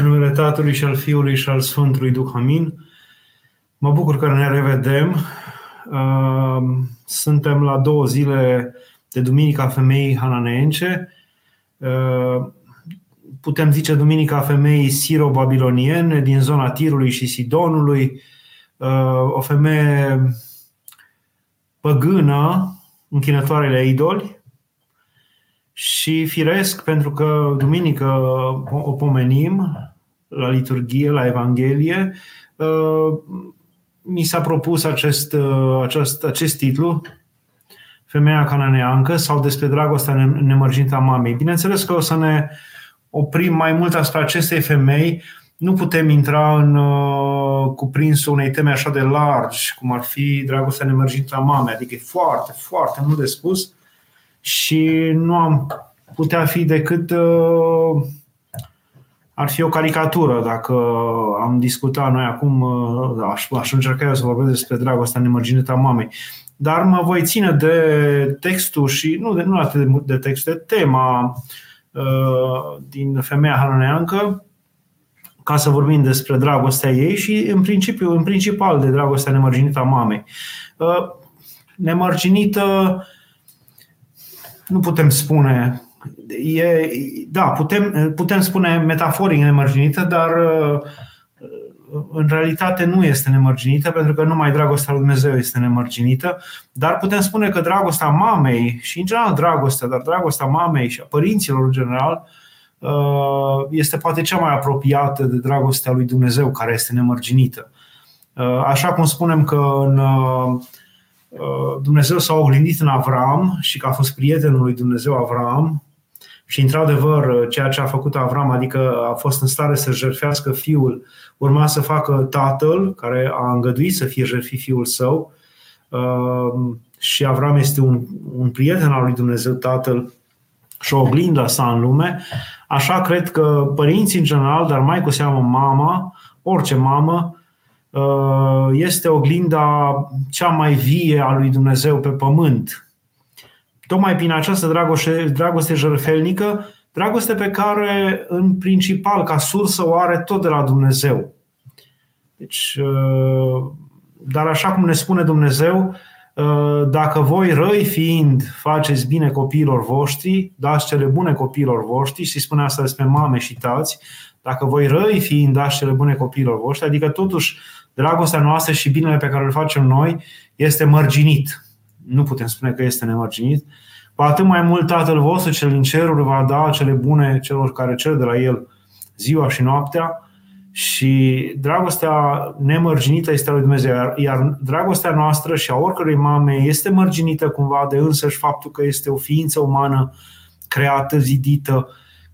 În numele Tatălui și al Fiului și al Sfântului Duh, amin. Mă bucur că ne revedem. Uh, suntem la două zile de Duminica Femeii Hananeence. Uh, putem zice Duminica Femeii Siro-Babiloniene din zona Tirului și Sidonului. Uh, o femeie păgână, închinătoare la idoli, și firesc, pentru că duminică o pomenim la liturghie, la Evanghelie, uh, mi s-a propus acest, uh, acest, acest titlu, Femeia cananeancă sau despre dragostea nemărginită a mamei. Bineînțeles că o să ne oprim mai mult asupra acestei femei. Nu putem intra în uh, cuprinsul unei teme așa de largi, cum ar fi dragostea nemărginită a mamei. Adică e foarte, foarte mult de spus și nu am putea fi decât uh, ar fi o caricatură dacă am discutat noi acum, uh, aș, aș încerca eu să vorbesc despre dragostea nemărginită a mamei. Dar mă voi ține de textul și, nu, de, nu atât de, de text, de tema uh, din Femeia Hananeancă, ca să vorbim despre dragostea ei și, în principiu, în principal, de dragostea nemărginită a mamei. Uh, nemărginită nu putem spune. E, da, putem, putem spune metaforic nemărginită, dar în realitate nu este nemărginită, pentru că numai dragostea lui Dumnezeu este nemărginită, dar putem spune că dragostea mamei și în general dragostea, dar dragostea mamei și a părinților în general, este poate cea mai apropiată de dragostea lui Dumnezeu care este nemărginită. Așa cum spunem că în Uh, Dumnezeu s-a oglindit în Avram și că a fost prietenul lui Dumnezeu Avram. Și într-adevăr uh, ceea ce a făcut Avram, adică a fost în stare să jertfească fiul, urma să facă tatăl care a îngăduit să fie jertfit fiul său. Uh, și Avram este un, un prieten al lui Dumnezeu tatăl și o oglindă sa în lume, așa cred că părinții în general, dar mai cu seamă mama, orice mamă, Uh, este oglinda cea mai vie a lui Dumnezeu pe pământ. Tocmai prin această dragoste, dragoste jertfelnică, dragoste pe care, în principal, ca sursă, o are tot de la Dumnezeu. Deci, uh, dar așa cum ne spune Dumnezeu, uh, dacă voi răi fiind faceți bine copiilor voștri, dați cele bune copiilor voștri, și spune asta despre mame și tați, dacă voi răi fiind dați cele bune copiilor voștri, adică totuși dragostea noastră și binele pe care îl facem noi este mărginit. Nu putem spune că este nemărginit. Cu atât mai mult Tatăl vostru cel din ceruri va da cele bune celor care cer de la El ziua și noaptea și dragostea nemărginită este a lui Dumnezeu, iar dragostea noastră și a oricărei mame este mărginită cumva de însăși faptul că este o ființă umană creată, zidită,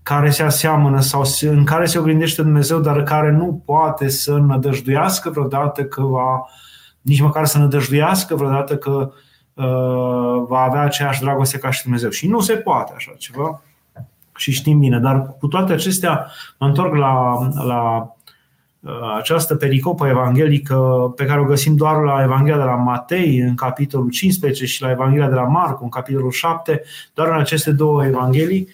care se aseamănă sau în care se oglindește Dumnezeu, dar care nu poate să nădăjduiască vreodată că va, nici măcar să nădăjduiască vreodată că uh, va avea aceeași dragoste ca și Dumnezeu. Și nu se poate așa ceva. Și știm bine, dar cu toate acestea mă întorc la, la uh, această pericopă evanghelică pe care o găsim doar la Evanghelia de la Matei în capitolul 15 și la Evanghelia de la Marcu în capitolul 7, doar în aceste două evanghelii,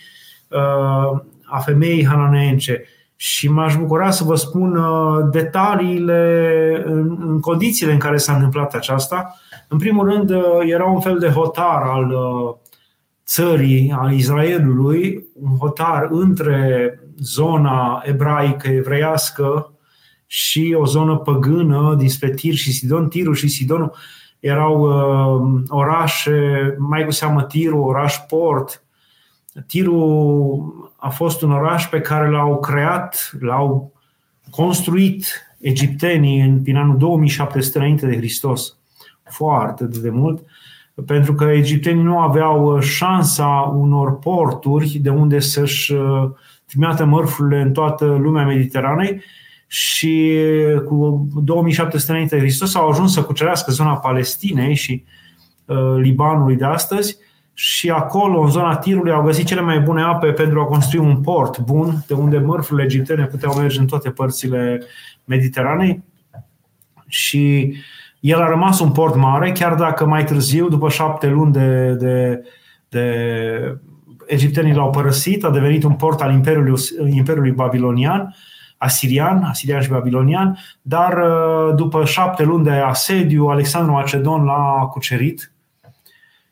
a femeii hananeence și m-aș bucura să vă spun uh, detaliile în, în condițiile în care s-a întâmplat aceasta. În primul rând, uh, era un fel de hotar al uh, țării, al Israelului, un hotar între zona ebraică, evreiască și o zonă păgână dinspre Tir și Sidon. Tirul și Sidonul erau uh, orașe, mai cu seamă Tirul, oraș port, Tirul a fost un oraș pe care l-au creat, l-au construit egiptenii în, prin anul 2700 înainte de Hristos. Foarte de mult. Pentru că egiptenii nu aveau șansa unor porturi de unde să-și uh, trimiată mărfurile în toată lumea Mediteranei și cu 2700 înainte de Hristos au ajuns să cucerească zona Palestinei și uh, Libanului de astăzi și acolo, în zona Tirului, au găsit cele mai bune ape pentru a construi un port bun, de unde mărfurile egiptene puteau merge în toate părțile Mediteranei. Și el a rămas un port mare, chiar dacă mai târziu, după șapte luni de, de, de egiptenii l-au părăsit, a devenit un port al Imperiului, Imperiului Babilonian. asirian, asirian și babilonian, dar după șapte luni de asediu, Alexandru Macedon l-a cucerit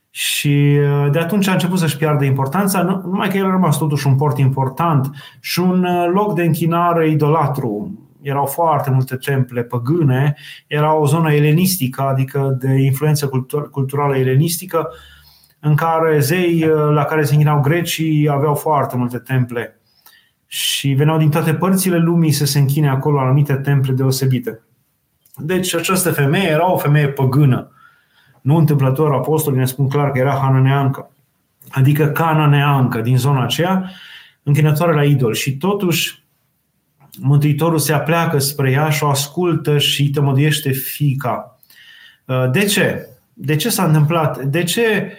și de atunci a început să-și piardă importanța, numai că el a rămas totuși un port important și un loc de închinare idolatru erau foarte multe temple păgâne, era o zonă elenistică, adică de influență culturală elenistică, în care zei la care se închinau grecii aveau foarte multe temple și veneau din toate părțile lumii să se închine acolo anumite temple deosebite. Deci această femeie era o femeie păgână. Nu întâmplător, apostolii ne spun clar că era hananeancă, adică cananeancă din zona aceea, închinătoare la idol. Și totuși Mântuitorul se apleacă spre ea și o ascultă și îi tămăduiește fica. Uh, de ce? De ce s-a întâmplat? De ce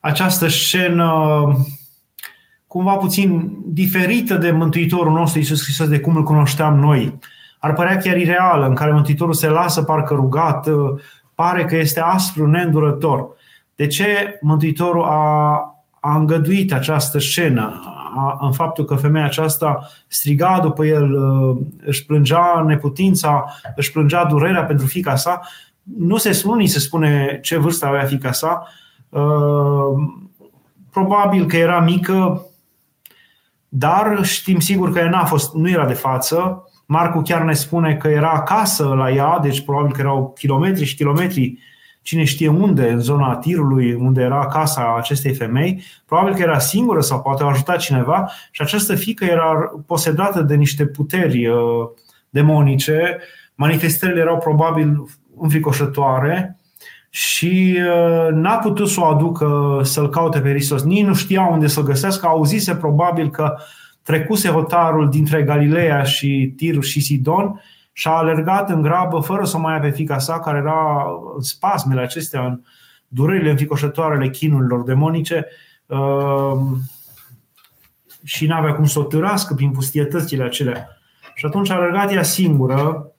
această scenă cumva puțin diferită de Mântuitorul nostru Iisus Hristos de cum îl cunoșteam noi? Ar părea chiar ireală, în care Mântuitorul se lasă parcă rugat, uh, pare că este aspru, neîndurător. De ce Mântuitorul a, a îngăduit această scenă? în faptul că femeia aceasta striga după el, uh, își plângea neputința, își plângea durerea pentru fica sa. Nu se spune, se spune ce vârstă avea fica sa. Uh, probabil că era mică, dar știm sigur că ea n-a fost, nu era de față. Marcu chiar ne spune că era acasă la ea, deci probabil că erau kilometri și kilometri. Cine știe unde, în zona tirului, unde era casa acestei femei, probabil că era singură sau poate a ajutat cineva. Și această fică era posedată de niște puteri uh, demonice, manifestările erau probabil înfricoșătoare. Și uh, n-a putut să o aducă să-l caute pe Hristos. Nici nu știa unde să-l găsească, auzise probabil că trecuse hotarul dintre Galileea și Tir și Sidon și a alergat în grabă fără să o mai ia pe fica sa, care era în spasmele acestea, în durerile înficoșătoare ale chinurilor demonice uh, și n-avea cum să o târască prin pustietățile acelea. Și atunci a alergat ea singură.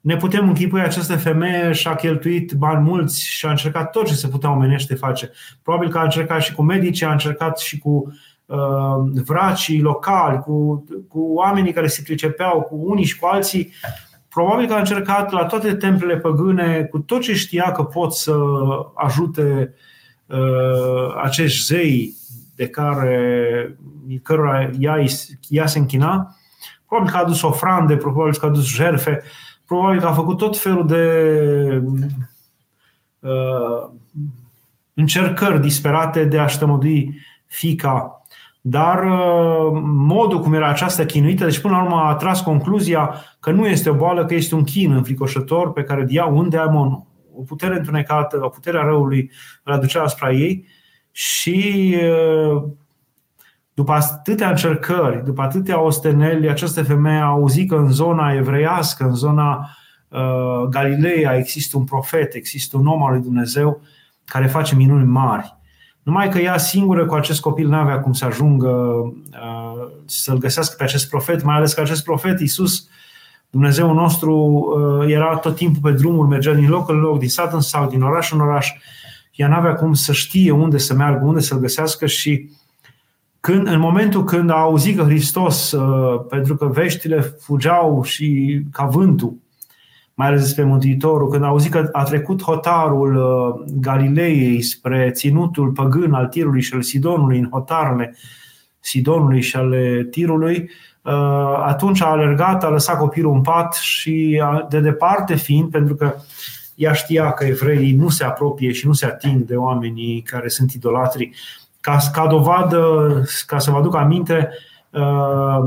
Ne putem închipui această femeie și-a cheltuit bani mulți și a încercat tot ce se putea omenește face. Probabil că a încercat și cu medici, a încercat și cu uh, vracii locali, cu, cu oamenii care se pricepeau, cu unii și cu alții, Probabil că a încercat la toate templele păgâne, cu tot ce știa că pot să ajute uh, acești zei de care cărora ea, ea se închina, probabil că a adus ofrande, probabil că a adus jerfe, probabil că a făcut tot felul de uh, încercări disperate de a-și tămădui fica dar uh, modul cum era această chinuită, deci până la urmă a tras concluzia că nu este o boală, că este un chin înfricoșător pe care un demon, o putere întunecată, o putere a răului îl aducea asupra ei și uh, după atâtea încercări, după atâtea osteneli, această femeie a auzit că în zona evreiască, în zona uh, Galileea există un profet, există un om al lui Dumnezeu care face minuni mari. Numai că ea singură cu acest copil nu avea cum să ajungă uh, să-l găsească pe acest profet, mai ales că acest profet, Iisus, Dumnezeu nostru, uh, era tot timpul pe drumul, mergea din loc în loc, din sat în sat, din oraș în oraș. Ea nu avea cum să știe unde să meargă, unde să-l găsească și când, în momentul când a auzit că Hristos, uh, pentru că veștile fugeau și ca vântul, mai ales despre Mântuitorul, când a auzit că a trecut hotarul uh, Galileei spre ținutul păgân al Tirului și al Sidonului, în hotarele Sidonului și ale Tirului, uh, atunci a alergat, a lăsat copilul în pat și de departe fiind, pentru că ea știa că evreii nu se apropie și nu se ating de oamenii care sunt idolatri, ca, ca dovadă, ca să vă aduc aminte, uh,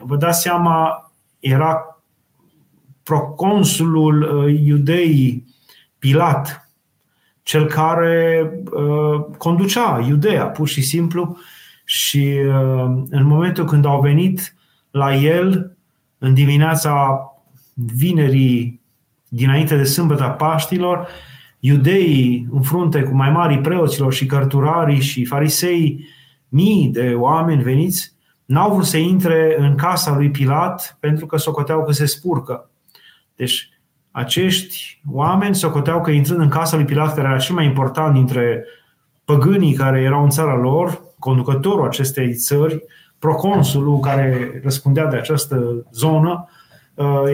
vă dați seama, era proconsulul uh, iudeii Pilat, cel care uh, conducea Iudeea, pur și simplu, și uh, în momentul când au venit la el, în dimineața vinerii dinainte de sâmbătă Paștilor, iudeii în frunte cu mai mari preoților și cărturarii și farisei, mii de oameni veniți, n-au vrut să intre în casa lui Pilat pentru că socoteau că se spurcă. Deci acești oameni socoteau că intrând în casa lui Pilat, care era cel mai important dintre păgânii care erau în țara lor, conducătorul acestei țări, proconsulul care răspundea de această zonă,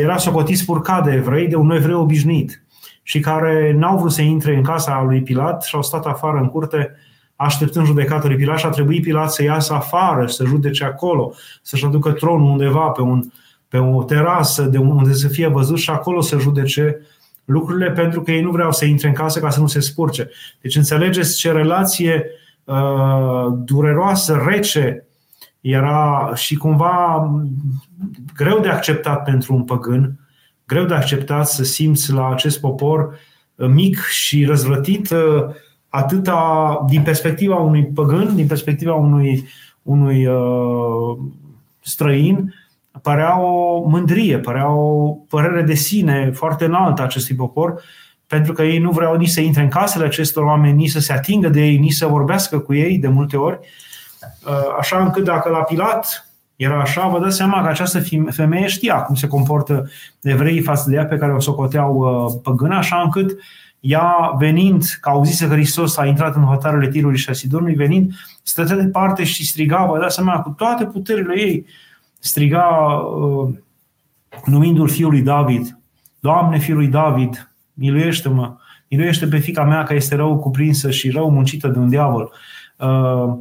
era socotit spurcat de evrei, de un evreu obișnuit și care n-au vrut să intre în casa lui Pilat și au stat afară în curte așteptând judecata lui Pilat și a trebuit Pilat să iasă afară, să judece acolo, să-și aducă tronul undeva pe, un, pe o terasă de unde să fie văzut și acolo să judece lucrurile pentru că ei nu vreau să intre în casă ca să nu se spurce. Deci înțelegeți ce relație uh, dureroasă, rece era și cumva greu de acceptat pentru un păgân, greu de acceptat să simți la acest popor uh, mic și răzvrătit uh, atâta din perspectiva unui păgân, din perspectiva unui, unui uh, străin, părea o mândrie, părea o părere de sine foarte înaltă acestui popor, pentru că ei nu vreau nici să intre în casele acestor oameni, nici să se atingă de ei, nici să vorbească cu ei de multe ori. Uh, așa încât dacă la Pilat era așa, vă dați seama că această femeie știa cum se comportă evreii față de ea pe care o socoteau uh, păgână, așa încât ea venind, că auzise că Hristos a intrat în hotarele tirului și a Sidonului, venind, stătea departe și striga, vă dați seama, cu toate puterile ei, striga uh, numindu-l fiul lui David, Doamne, fiul lui David, miluiește-mă, miluiește pe fica mea că este rău cuprinsă și rău muncită de un diavol. Uh,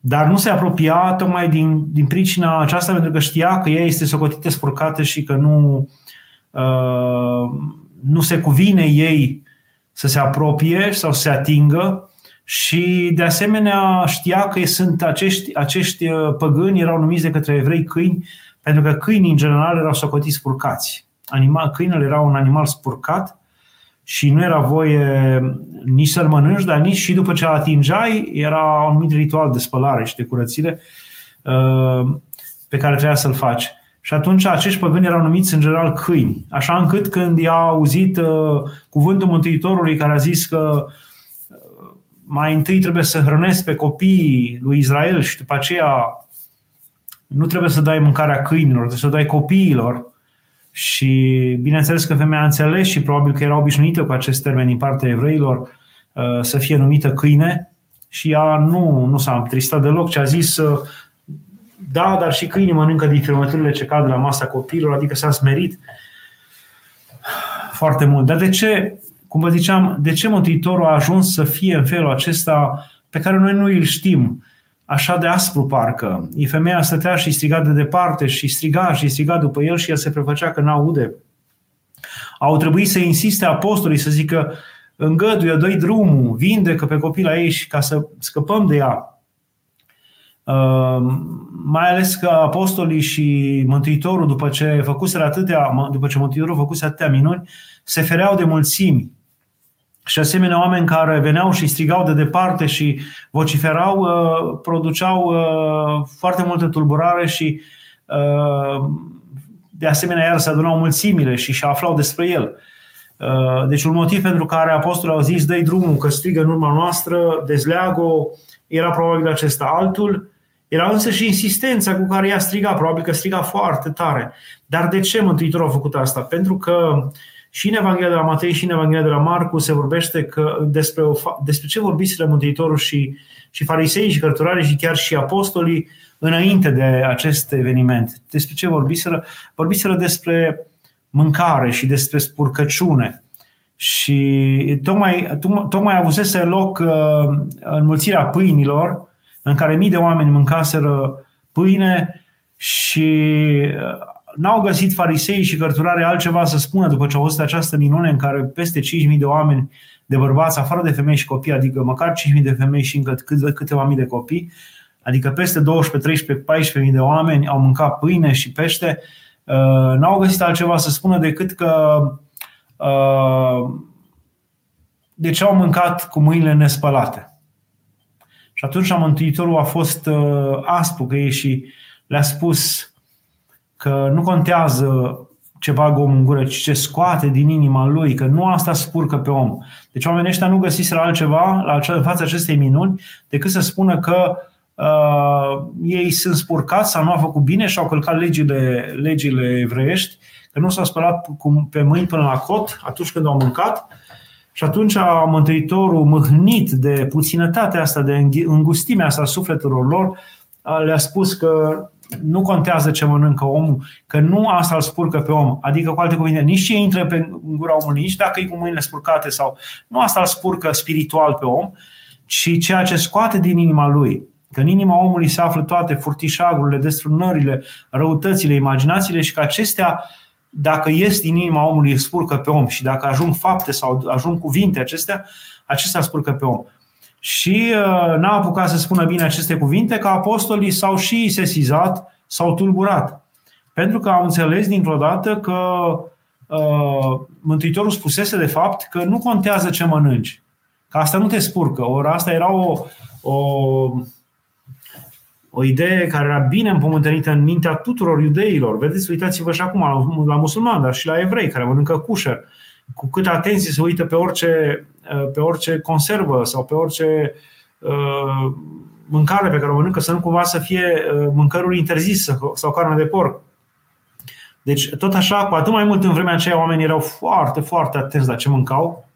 dar nu se apropia tocmai din, din pricina aceasta pentru că știa că ea este socotită spurcată și că nu, uh, nu se cuvine ei să se apropie sau să se atingă și de asemenea știa că sunt acești, acești uh, păgâni erau numiți de către evrei câini pentru că câinii în general erau socotiți spurcați. Animal, câinele era un animal spurcat și nu era voie nici să-l mănânci, dar nici și după ce îl atingeai, era un anumit ritual de spălare și de curățire uh, pe care trebuia să-l faci. Și atunci acești păgâni erau numiți în general câini. Așa încât când i-a auzit uh, cuvântul Mântuitorului care a zis că uh, mai întâi trebuie să hrănesc pe copiii lui Israel și după aceea nu trebuie să dai mâncarea câinilor, trebuie să o dai copiilor. Și bineînțeles că femeia a înțeles și probabil că era obișnuită cu acest termen din partea evreilor uh, să fie numită câine și ea nu, nu s-a întristat deloc, ci a zis uh, da, dar și câinii mănâncă din firmăturile ce cad de la masa copiilor, adică s-a smerit foarte mult. Dar de ce, cum vă ziceam, de ce Mântuitorul a ajuns să fie în felul acesta pe care noi nu îl știm? Așa de aspru parcă. E femeia stătea și striga de departe și striga și striga după el și el se prefăcea că n-aude. Au trebuit să insiste apostolii să zică îngăduie, dă drumul, vindecă pe copila ei și ca să scăpăm de ea. Ehm, mai ales că apostolii și Mântuitorul, după ce făcuseră atâtea, după ce Mântuitorul făcuse atâtea minuni, se fereau de mulțimi. Și asemenea oameni care veneau și strigau de departe și vociferau, uh, produceau uh, foarte multă tulburare și uh, de asemenea iar se adunau mulțimile și și aflau despre el. Deci un motiv pentru care apostolul au zis dă drumul că strigă în urma noastră, dezleagă era probabil acesta. Altul era însă și insistența cu care ea striga, probabil că striga foarte tare. Dar de ce Mântuitorul a făcut asta? Pentru că și în Evanghelia de la Matei și în Evanghelia de la Marcu se vorbește că despre, o, despre ce vorbiseră Mântuitorul și, și farisei și cărturarii și chiar și apostolii înainte de acest eveniment. Despre ce vorbiseră? Vorbiseră despre mâncare și despre spurcăciune. Și tocmai, tocmai avusese loc uh, înmulțirea pâinilor în care mii de oameni mâncaseră pâine și uh, n-au găsit farisei și cărturare altceva să spună după ce au văzut această minune în care peste 5.000 de oameni de bărbați, afară de femei și copii, adică măcar 5.000 de femei și încă câteva mii de copii, adică peste 12, 13, 14.000 de oameni au mâncat pâine și pește, uh, n-au găsit altceva să spună decât că uh, de ce au mâncat cu mâinile nespălate. Și atunci Mântuitorul a fost uh, aspru că ei și le-a spus că nu contează ce bagă omul în gură, ci ce scoate din inima lui, că nu asta spurcă pe om. Deci oamenii ăștia nu găsiseră altceva la în fața acestei minuni decât să spună că uh, ei sunt spurcați sau nu au făcut bine și au călcat legile, legile evreiești, că nu s-au spălat cu, pe mâini până la cot atunci când au mâncat și atunci Mântuitorul, mâhnit de puținătatea asta, de îngustimea asta a sufletelor lor, le-a spus că nu contează ce mănâncă omul, că nu asta îl spurcă pe om. Adică, cu alte cuvinte, nici ce intră pe gura omului, nici dacă e cu mâinile spurcate sau nu asta îl spurcă spiritual pe om, ci ceea ce scoate din inima lui. Că în inima omului se află toate furtișagurile, destrunările, răutățile, imaginațiile și că acestea, dacă ies din inima omului, spurcă pe om și dacă ajung fapte sau ajung cuvinte acestea, acestea spurcă pe om. Și uh, n-a apucat să spună bine aceste cuvinte, că apostolii s-au și sesizat, s-au tulburat. Pentru că au înțeles dintr-o dată că uh, Mântuitorul spusese de fapt că nu contează ce mănânci, că asta nu te spurcă. Ori asta era o, o, o idee care era bine împământenită în mintea tuturor iudeilor. Vedeți, uitați-vă și acum la, la musulmani, dar și la evrei care mănâncă cușer. Cu câtă atenție se uită pe orice Uh, pe orice conservă sau pe orice uh, mâncare pe care o mănâncă, să nu cumva să fie uh, mâncăruri interzise sau carne de porc. Deci, tot așa, cu atât mai mult în vremea aceea, oamenii erau foarte, foarte atenți la ce mâncau,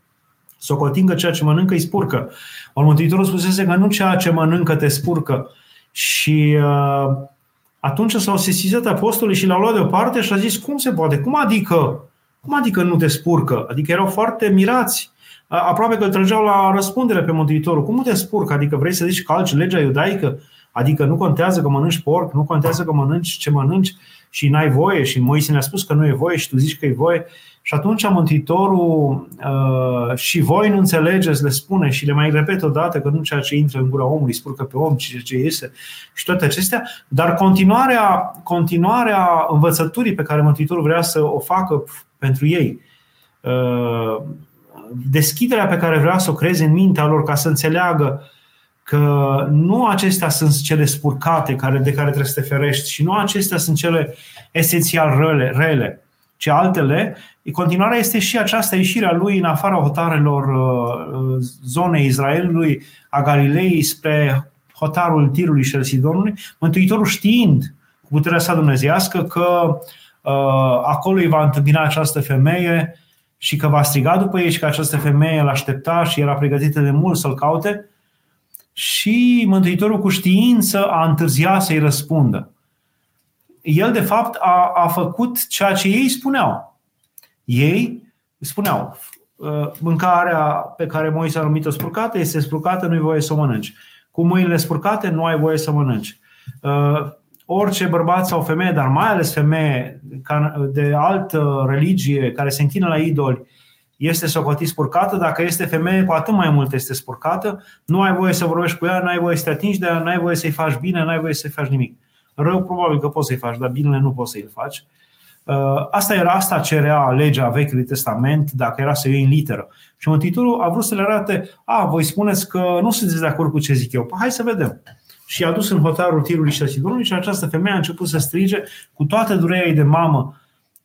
să o că ceea ce mănâncă îi spurcă. Ori Mântuitorul spusese că nu ceea ce mănâncă te spurcă. Și uh, atunci s-au sesizat apostolii și l-au luat deoparte și a zis, cum se poate? Cum adică? Cum adică nu te spurcă? Adică erau foarte mirați aproape că îl trăgeau la răspundere pe Mântuitorul. Cum te spurcă? Adică vrei să zici că alci legea iudaică? Adică nu contează că mănânci porc, nu contează că mănânci ce mănânci și n-ai voie și Moise ne-a spus că nu e voie și tu zici că e voie. Și atunci Mântuitorul uh, și voi nu înțelegeți, le spune și le mai repet odată că nu ceea ce intră în gura omului spurcă pe om, ci ce iese și toate acestea, dar continuarea, continuarea învățăturii pe care Mântuitorul vrea să o facă pentru ei, uh, deschiderea pe care vrea să o creeze în mintea lor ca să înțeleagă că nu acestea sunt cele spurcate care, de care trebuie să te ferești și nu acestea sunt cele esențial rele, rele, ci altele. Continuarea este și această ieșire a lui în afara hotarelor uh, zonei Israelului, a Galilei, spre hotarul Tirului și al Sidonului, Mântuitorul știind cu puterea sa dumnezească că uh, acolo îi va întâmpina această femeie și că va striga după ei și că această femeie îl aștepta și era pregătită de mult să-l caute și Mântuitorul cu știință a întârziat să-i răspundă. El, de fapt, a, a făcut ceea ce ei spuneau. Ei spuneau, ă, mâncarea pe care Moise a numit-o spurcată este spurcată, nu-i voie să o mănânci. Cu mâinile spurcate nu ai voie să mănânci. Ă, orice bărbat sau femeie, dar mai ales femeie de altă religie care se închină la idoli, este socotit spurcată, dacă este femeie, cu atât mai mult este spurcată, nu ai voie să vorbești cu ea, nu ai voie să te atingi de ea, nu ai voie să-i faci bine, nu ai voie să-i faci nimic. Rău probabil că poți să-i faci, dar binele nu poți să-i faci. Uh, asta era, asta cerea legea Vechiului Testament, dacă era să iei în literă. Și Mântuitorul a vrut să le arate, a, voi spuneți că nu sunteți de acord cu ce zic eu. Păi hai să vedem și a dus în hotarul tirului și a Sidonului și această femeie a început să strige cu toată durerea ei de mamă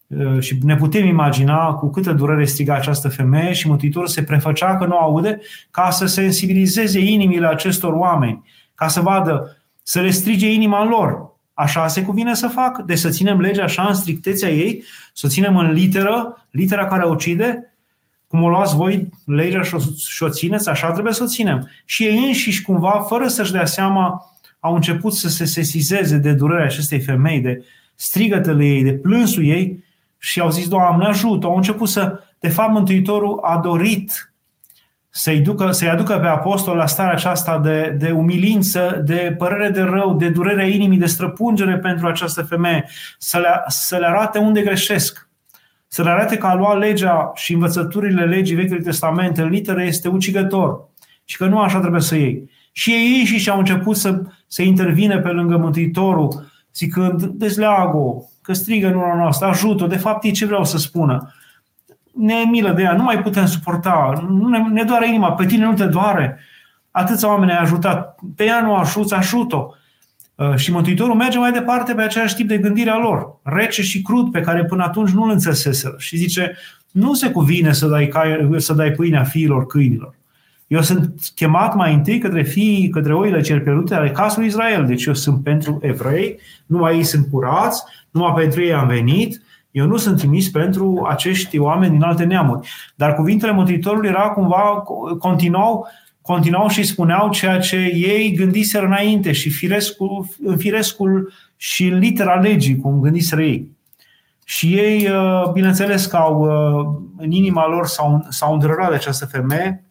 uh, și ne putem imagina cu câtă durere striga această femeie și Mântuitorul se prefăcea că nu aude ca să sensibilizeze inimile acestor oameni, ca să vadă, să le strige inima în lor. Așa se cuvine să fac, de să ținem legea așa în strictețea ei, să o ținem în literă, litera care ucide, cum o luați voi legea și o țineți, așa trebuie să o ținem. Și ei înșiși cumva, fără să-și dea seama, au început să se sesizeze de durerea acestei femei, de strigătele ei, de plânsul ei și au zis, Doamne, ajută. Au început să, de fapt, Mântuitorul a dorit să-i, ducă, să-i aducă pe apostol la starea aceasta de, de umilință, de părere de rău, de durerea inimii, de străpungere pentru această femeie, să le, să le arate unde greșesc, să le arate că a lua legea și învățăturile legii Vechiului Testament în literă este ucigător și că nu așa trebuie să iei. Și ei și au început să, să intervine pe lângă Mântuitorul, zicând, dezleagă că strigă în ura noastră, ajută de fapt e ce vreau să spună. Ne e milă de ea, nu mai putem suporta, nu ne, ne doare inima, pe tine nu te doare. Atâția oameni ai ajutat, pe ea nu ajuți, ajută uh, Și Mântuitorul merge mai departe pe același tip de gândire a lor, rece și crud, pe care până atunci nu-l înțeleseseră. Și zice, nu se cuvine să dai, cai, să dai pâinea fiilor câinilor. Eu sunt chemat mai întâi către fii, către oile cel pierdute ale casului Israel. Deci eu sunt pentru evrei, numai ei sunt curați, numai pentru ei am venit, eu nu sunt trimis pentru acești oameni din alte neamuri. Dar cuvintele Mântuitorului era cumva, continuau continuau și spuneau ceea ce ei gândiseră înainte și firescul, în firescul și în litera legii, cum gândiseră ei. Și ei, uh, bineînțeles că au, uh, în inima lor s-au, s-au îndrărat de această femeie.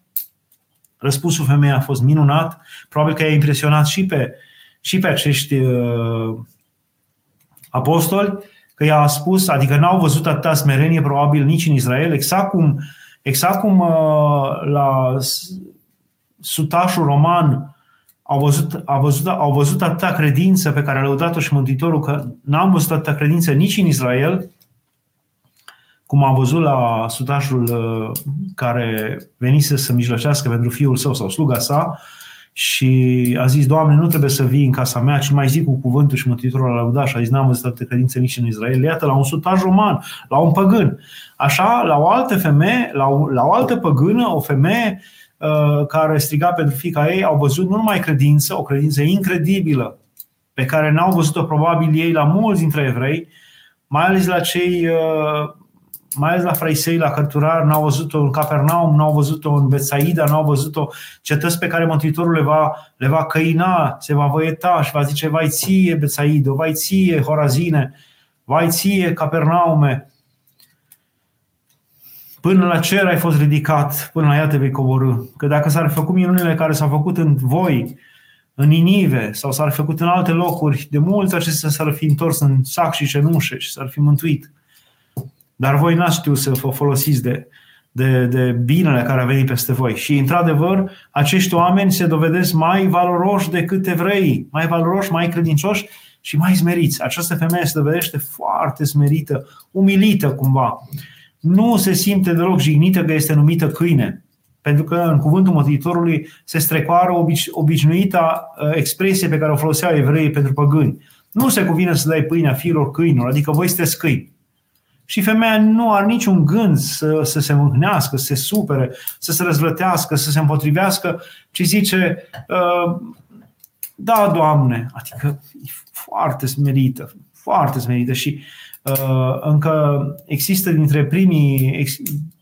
Răspunsul femeii a fost minunat. Probabil că i-a impresionat și pe, și pe acești uh, apostoli, că i-a spus, adică n-au văzut atâta smerenie probabil nici în Israel, exact cum, exact cum uh, la sutașul roman au văzut, au, văzut, au văzut atâta credință pe care a lăudat-o și Mântuitorul, că n-am văzut atâta credință nici în Israel, cum am văzut la sutașul uh, care venise să mijlocească pentru fiul său sau sluga sa și a zis, Doamne, nu trebuie să vii în casa mea, ci mai zic cu cuvântul și Mântuitorul a lăudat și a zis, n-am văzut atâta credință nici în Israel. Iată, la un sutaș roman, la un păgân. Așa, la o altă femeie, la o, la o altă păgână, o femeie uh, Uh, care striga pentru fica ei au văzut nu numai credință, o credință incredibilă, pe care n-au văzut-o probabil ei la mulți dintre evrei, mai ales la cei, uh, mai ales la fraisei, la cărturari, n-au văzut-o în Capernaum, n-au văzut-o în Betsaida, n-au văzut-o cetăți pe care Mântuitorul le va, le va căina, se va văieta și va zice, vai ție Betsaida, vai ție Horazine, vai ție Capernaume, Până la cer ai fost ridicat, până la ea te vei coborâ. Că dacă s-ar fi făcut minunile care s-au făcut în voi, în Inive, sau s-ar fi făcut în alte locuri, de mulți acestea s-ar fi întors în sac și cenușe și s-ar fi mântuit. Dar voi n-ați știut să vă folosiți de, de, de binele care a venit peste voi. Și, într-adevăr, acești oameni se dovedesc mai valoroși decât evrei, mai valoroși, mai credincioși și mai smeriți. Această femeie se dovedește foarte smerită, umilită cumva nu se simte deloc jignită că este numită câine. Pentru că în cuvântul Mântuitorului se strecoară obici, obișnuita uh, expresie pe care o foloseau evreii pentru păgâni. Nu se cuvine să dai pâinea fiilor câinilor, adică voi sunteți câini. Și femeia nu are niciun gând să, să se mâhnească, să se supere, să se răzvătească, să se împotrivească, ci zice, uh, da, Doamne, adică e foarte smerită, foarte smerită și Uh, încă există dintre primii,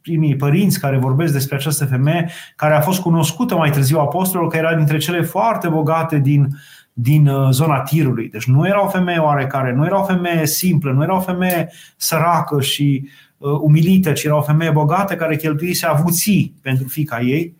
primii părinți care vorbesc despre această femeie, care a fost cunoscută mai târziu apostolul, că era dintre cele foarte bogate din, din uh, zona tirului. Deci nu era o femeie oarecare, nu era o femeie simplă, nu era o femeie săracă și uh, umilită, ci era o femeie bogată care cheltuise avuții pentru fica ei.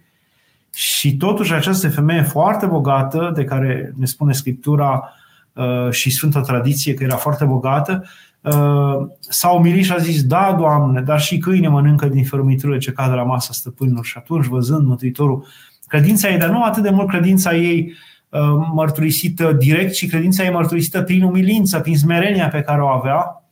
Și totuși această femeie foarte bogată, de care ne spune Scriptura uh, și Sfânta Tradiție că era foarte bogată, Uh, s-a umilit și a zis, da, Doamne, dar și câine mănâncă din fărâmiturile ce cad la masa stăpânilor. Și atunci, văzând Mântuitorul, credința ei, dar nu atât de mult credința ei uh, mărturisită direct, ci credința ei mărturisită prin umilință, prin smerenia pe care o avea,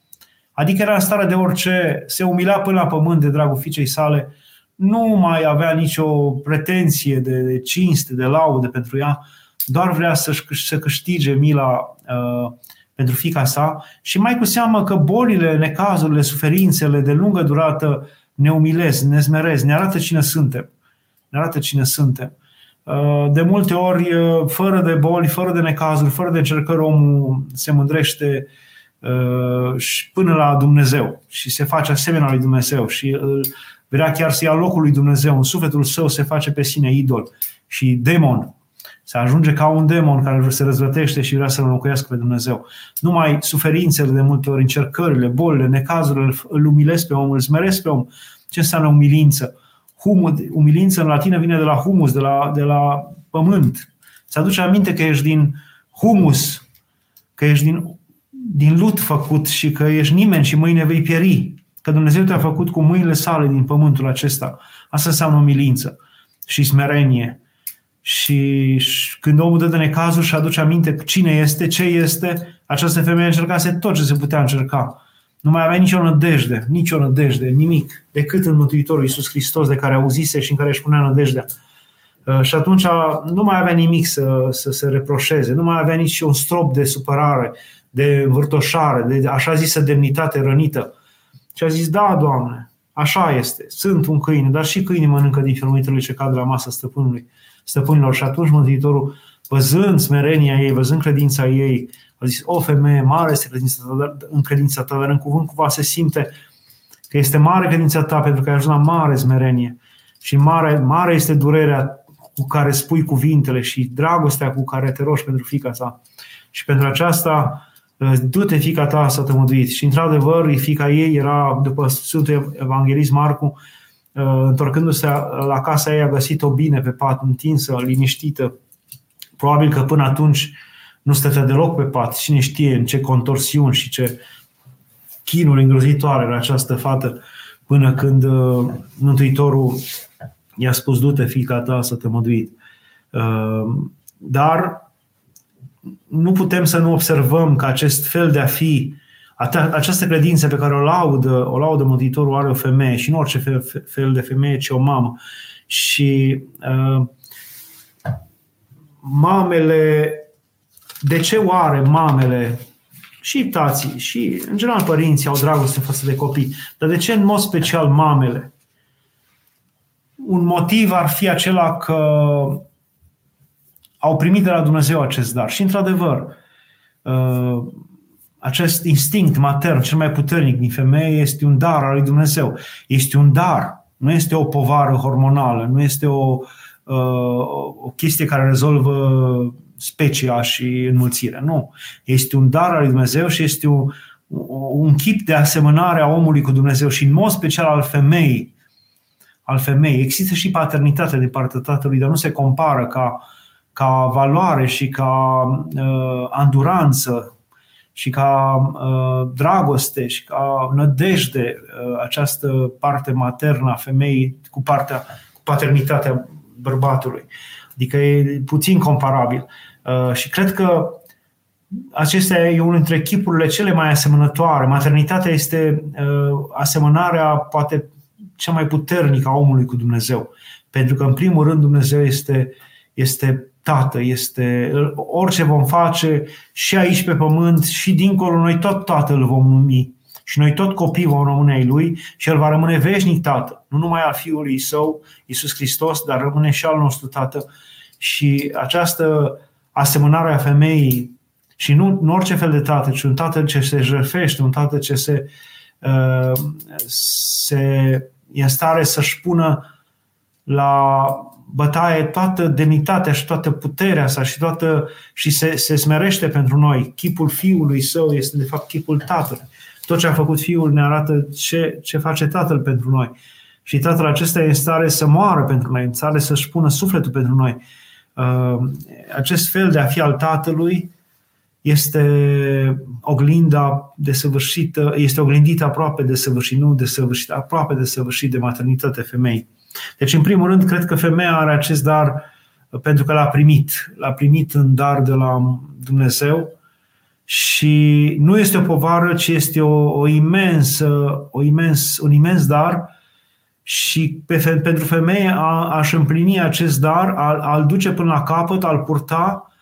adică era în stare de orice, se umila până la pământ de dragul fiicei sale, nu mai avea nicio pretenție de, de cinste, de laude pentru ea, doar vrea să, să câștige mila uh, pentru fica sa și mai cu seamă că bolile, necazurile, suferințele de lungă durată ne umilesc, ne smeresc, ne arată cine suntem. Ne arată cine suntem. Uh, de multe ori, uh, fără de boli, fără de necazuri, fără de încercări, omul se mândrește uh, și până la Dumnezeu și se face asemenea lui Dumnezeu și vrea chiar să ia locul lui Dumnezeu. În sufletul său se face pe sine idol și demon se ajunge ca un demon care se răzvătește și vrea să înlocuiască pe Dumnezeu. Numai suferințele de multe ori, încercările, bolile, necazurile îl umilesc pe om, îl smeresc pe om. Ce înseamnă umilință? Humus, umilință în latină vine de la humus, de la, de la pământ. Să aduce aminte că ești din humus, că ești din, din lut făcut și că ești nimeni și mâine vei pieri. Că Dumnezeu te-a făcut cu mâinile sale din pământul acesta. Asta înseamnă umilință și smerenie și când omul dă de necazul și aduce aminte cine este, ce este, această femeie încercase tot ce se putea încerca. Nu mai avea nicio nădejde, nicio nădejde, nimic, decât în Mântuitorul Iisus Hristos de care auzise și în care își punea nădejdea. Uh, și atunci nu mai avea nimic să, să se reproșeze, nu mai avea nici un strop de supărare, de învârtoșare, de așa zisă demnitate rănită. Și a zis, da, Doamne, așa este, sunt un câine, dar și câinii mănâncă din fermiturile ce cad la masa stăpânului stăpânilor. Și atunci Mântuitorul, văzând smerenia ei, văzând credința ei, a zis, o femeie, mare este credința ta, dar, în credința ta, dar în cuvânt cumva se simte că este mare credința ta pentru că ai ajuns la mare smerenie. Și mare, mare este durerea cu care spui cuvintele și dragostea cu care te rogi pentru fica ta. Și pentru aceasta, uh, du-te fica ta să te măduit. Și într-adevăr, fica ei era, după Sfântul Evanghelist Marcu, uh, întorcându-se la casa ei, a găsit-o bine pe pat, întinsă, liniștită. Probabil că până atunci nu stătea deloc pe pat. Cine știe în ce contorsiuni și ce chinuri îngrozitoare era această fată până când uh, Mântuitorul i-a spus du-te fica ta să te măduit. Dar nu putem să nu observăm că acest fel de a fi, această credință pe care o laudă, o laudă Mântuitorul are o femeie și nu orice fel, fel de femeie, ci o mamă. Și uh, mamele, de ce oare mamele și tații și, în general, părinții au dragoste față de copii, dar de ce în mod special mamele? Un motiv ar fi acela că au primit de la Dumnezeu acest dar. Și, într-adevăr, uh, acest instinct matern cel mai puternic din femeie este un dar al lui Dumnezeu. Este un dar, nu este o povară hormonală, nu este o, uh, o chestie care rezolvă specia și înmulțirea. Nu. Este un dar al lui Dumnezeu și este un, un chip de asemănare a omului cu Dumnezeu și în mod special al femeii. Al femeii. Există și paternitate de partea tatălui, dar nu se compară ca uh, ca valoare și ca uh, anduranță și ca uh, dragoste și ca nădejde uh, această parte maternă a femeii cu partea cu paternitatea bărbatului. Adică e puțin comparabil. Uh, și cred că acesta e unul dintre chipurile cele mai asemănătoare. Maternitatea este uh, asemănarea poate cea mai puternică a omului cu Dumnezeu. Pentru că, în primul rând, Dumnezeu este, este Tată este, orice vom face și aici pe pământ și dincolo, noi tot Tatăl vom numi și noi tot copii vom rămâne ai Lui și El va rămâne veșnic Tată, nu numai al Fiului Său, Iisus Hristos, dar rămâne și al nostru Tată. Și această asemănare a femeii și nu, nu orice fel de tată, ci un tată ce se jerfește, un tată ce se, uh, se e în stare să-și pună la bătaie toată demnitatea și toată puterea sa și, toată, și se, se smerește pentru noi. Chipul fiului său este de fapt chipul tatălui. Tot ce a făcut fiul ne arată ce, ce face tatăl pentru noi. Și tatăl acesta e în stare să moară pentru noi, în stare să-și pună sufletul pentru noi. Uh, acest fel de a fi al tatălui este oglinda desăvârșită, este oglindită aproape de săvârșit, nu de săvârșit, aproape de săvârșit de maternitate femei. Deci, în primul rând, cred că femeia are acest dar pentru că l-a primit. L-a primit în dar de la Dumnezeu și nu este o povară, ci este o, o imensă, o imens, un imens dar și pe, pentru femeie a, aș împlini acest dar, al, al duce până la capăt, al purta,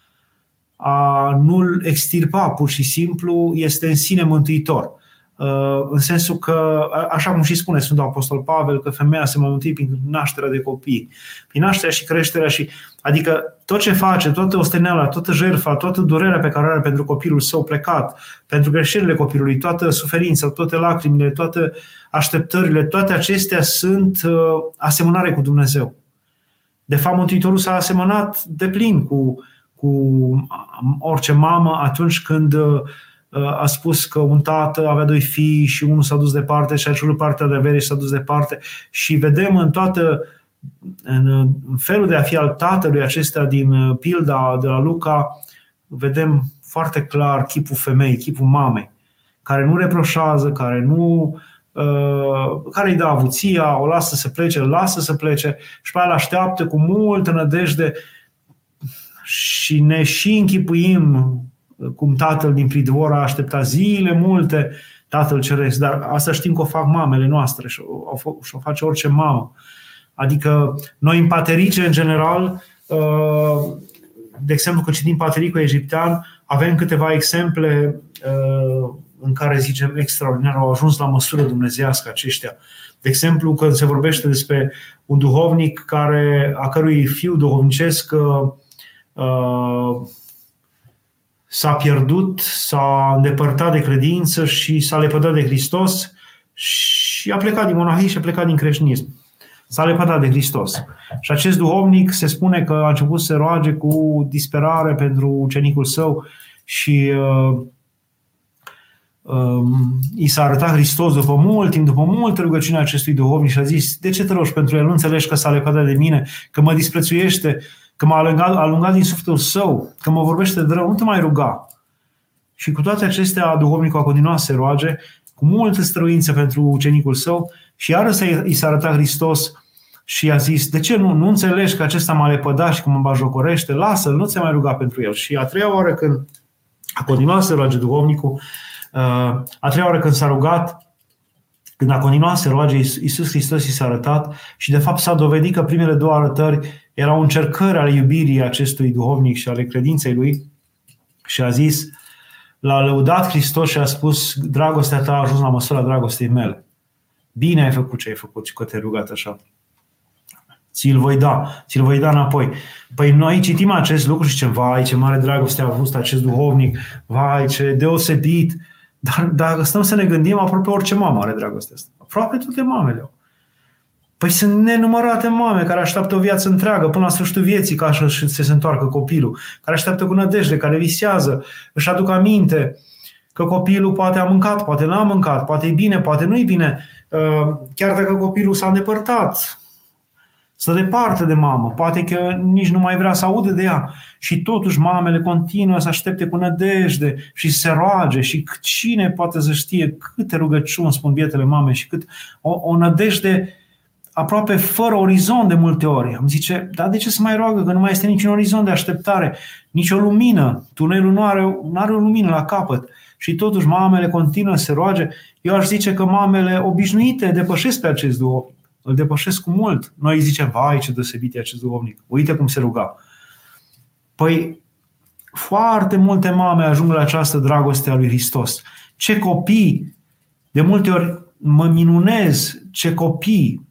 a nu-l extirpa pur și simplu, este în sine mântuitor. Uh, în sensul că, așa cum și spune Sfântul Apostol Pavel, că femeia se mântui prin nașterea de copii, prin nașterea și creșterea și, adică tot ce face, toată osteneala, toată jertfa, toată durerea pe care o are pentru copilul său plecat, pentru greșelile copilului, toată suferința, toate lacrimile, toate așteptările, toate acestea sunt uh, asemănare cu Dumnezeu. De fapt, Mântuitorul s-a asemănat de plin cu, cu orice mamă atunci când uh, a spus că un tată avea doi fii și unul s-a dus departe și a cerut partea de avere și s-a dus departe. Și vedem în toată în felul de a fi al tatălui acesta din uh, pilda de la Luca, vedem foarte clar chipul femei, chipul mamei, care nu reproșează, care nu uh, care îi dă avuția, o lasă să plece, îl lasă să plece și pe aia așteaptă cu multă nădejde și ne și închipuim cum tatăl din pridvor a așteptat zile multe, tatăl ceresc, dar asta știm că o fac mamele noastre și o, și o face orice mamă. Adică noi în paterice, în general, uh, de exemplu, când citim patericul egiptean, avem câteva exemple uh, în care zicem extraordinar, au ajuns la măsură dumnezească aceștia. De exemplu, când se vorbește despre un duhovnic care, a cărui fiu duhovnicesc uh, s-a pierdut, s-a îndepărtat de credință și s-a lepădat de Hristos și a plecat din monahie și a plecat din creștinism. S-a lepădat de Hristos. Și acest duhovnic se spune că a început să se roage cu disperare pentru ucenicul său și uh, uh, i s-a arătat Hristos după mult timp, după multă rugăciune acestui duhovnic și a zis, de ce te rogi pentru el? Nu înțelegi că s-a lepădat de mine, că mă disprețuiește, că m-a alungat, alungat din sufletul său, că mă vorbește de rău, nu te mai ruga. Și cu toate acestea, duhovnicul a continuat să se roage cu multă străință pentru ucenicul său și iarăși i s-a arătat Hristos și a zis, de ce nu, nu înțelegi că acesta m-a lepădat și că mă bajocorește? Lasă-l, nu ți mai ruga pentru el. Și a treia oară când a continuat să roage duhovnicul, uh, a treia oară când s-a rugat, când a continuat să roage, Iisus Hristos i s-a arătat și de fapt s-a dovedit că primele două arătări erau încercări ale iubirii acestui duhovnic și ale credinței lui și a zis, l-a lăudat Hristos și a spus, dragostea ta a ajuns la măsura dragostei mele. Bine ai făcut ce ai făcut și că te-ai rugat așa. Ți-l voi da, ți-l voi da înapoi. Păi noi citim acest lucru și zicem, vai, ce mare dragoste a avut acest duhovnic, vai, ce deosebit. Dar dacă stăm să ne gândim, aproape orice mamă are dragostea asta. Aproape toate mamele au. Păi sunt nenumărate mame care așteaptă o viață întreagă până la sfârșitul vieții ca să se, se întoarcă copilul, care așteaptă cu nădejde, care visează, își aduc aminte că copilul poate a mâncat, poate n-a mâncat, poate e bine, poate nu e bine, uh, chiar dacă copilul s-a îndepărtat, stă departe de mamă, poate că nici nu mai vrea să audă de ea și totuși mamele continuă să aștepte cu nădejde și să se roage și cine poate să știe câte rugăciuni spun bietele mame și cât o, o nădejde aproape fără orizont de multe ori. Am zice, dar de ce să mai roagă? Că nu mai este niciun orizont de așteptare, nicio lumină. Tunelul nu are, nu are o lumină la capăt. Și totuși mamele continuă să se roage. Eu aș zice că mamele obișnuite depășesc pe acest duhovnic. Îl depășesc cu mult. Noi zicem, vai ce deosebit e acest duhovnic. Uite cum se ruga. Păi foarte multe mame ajung la această dragoste a lui Hristos. Ce copii, de multe ori mă minunez, ce copii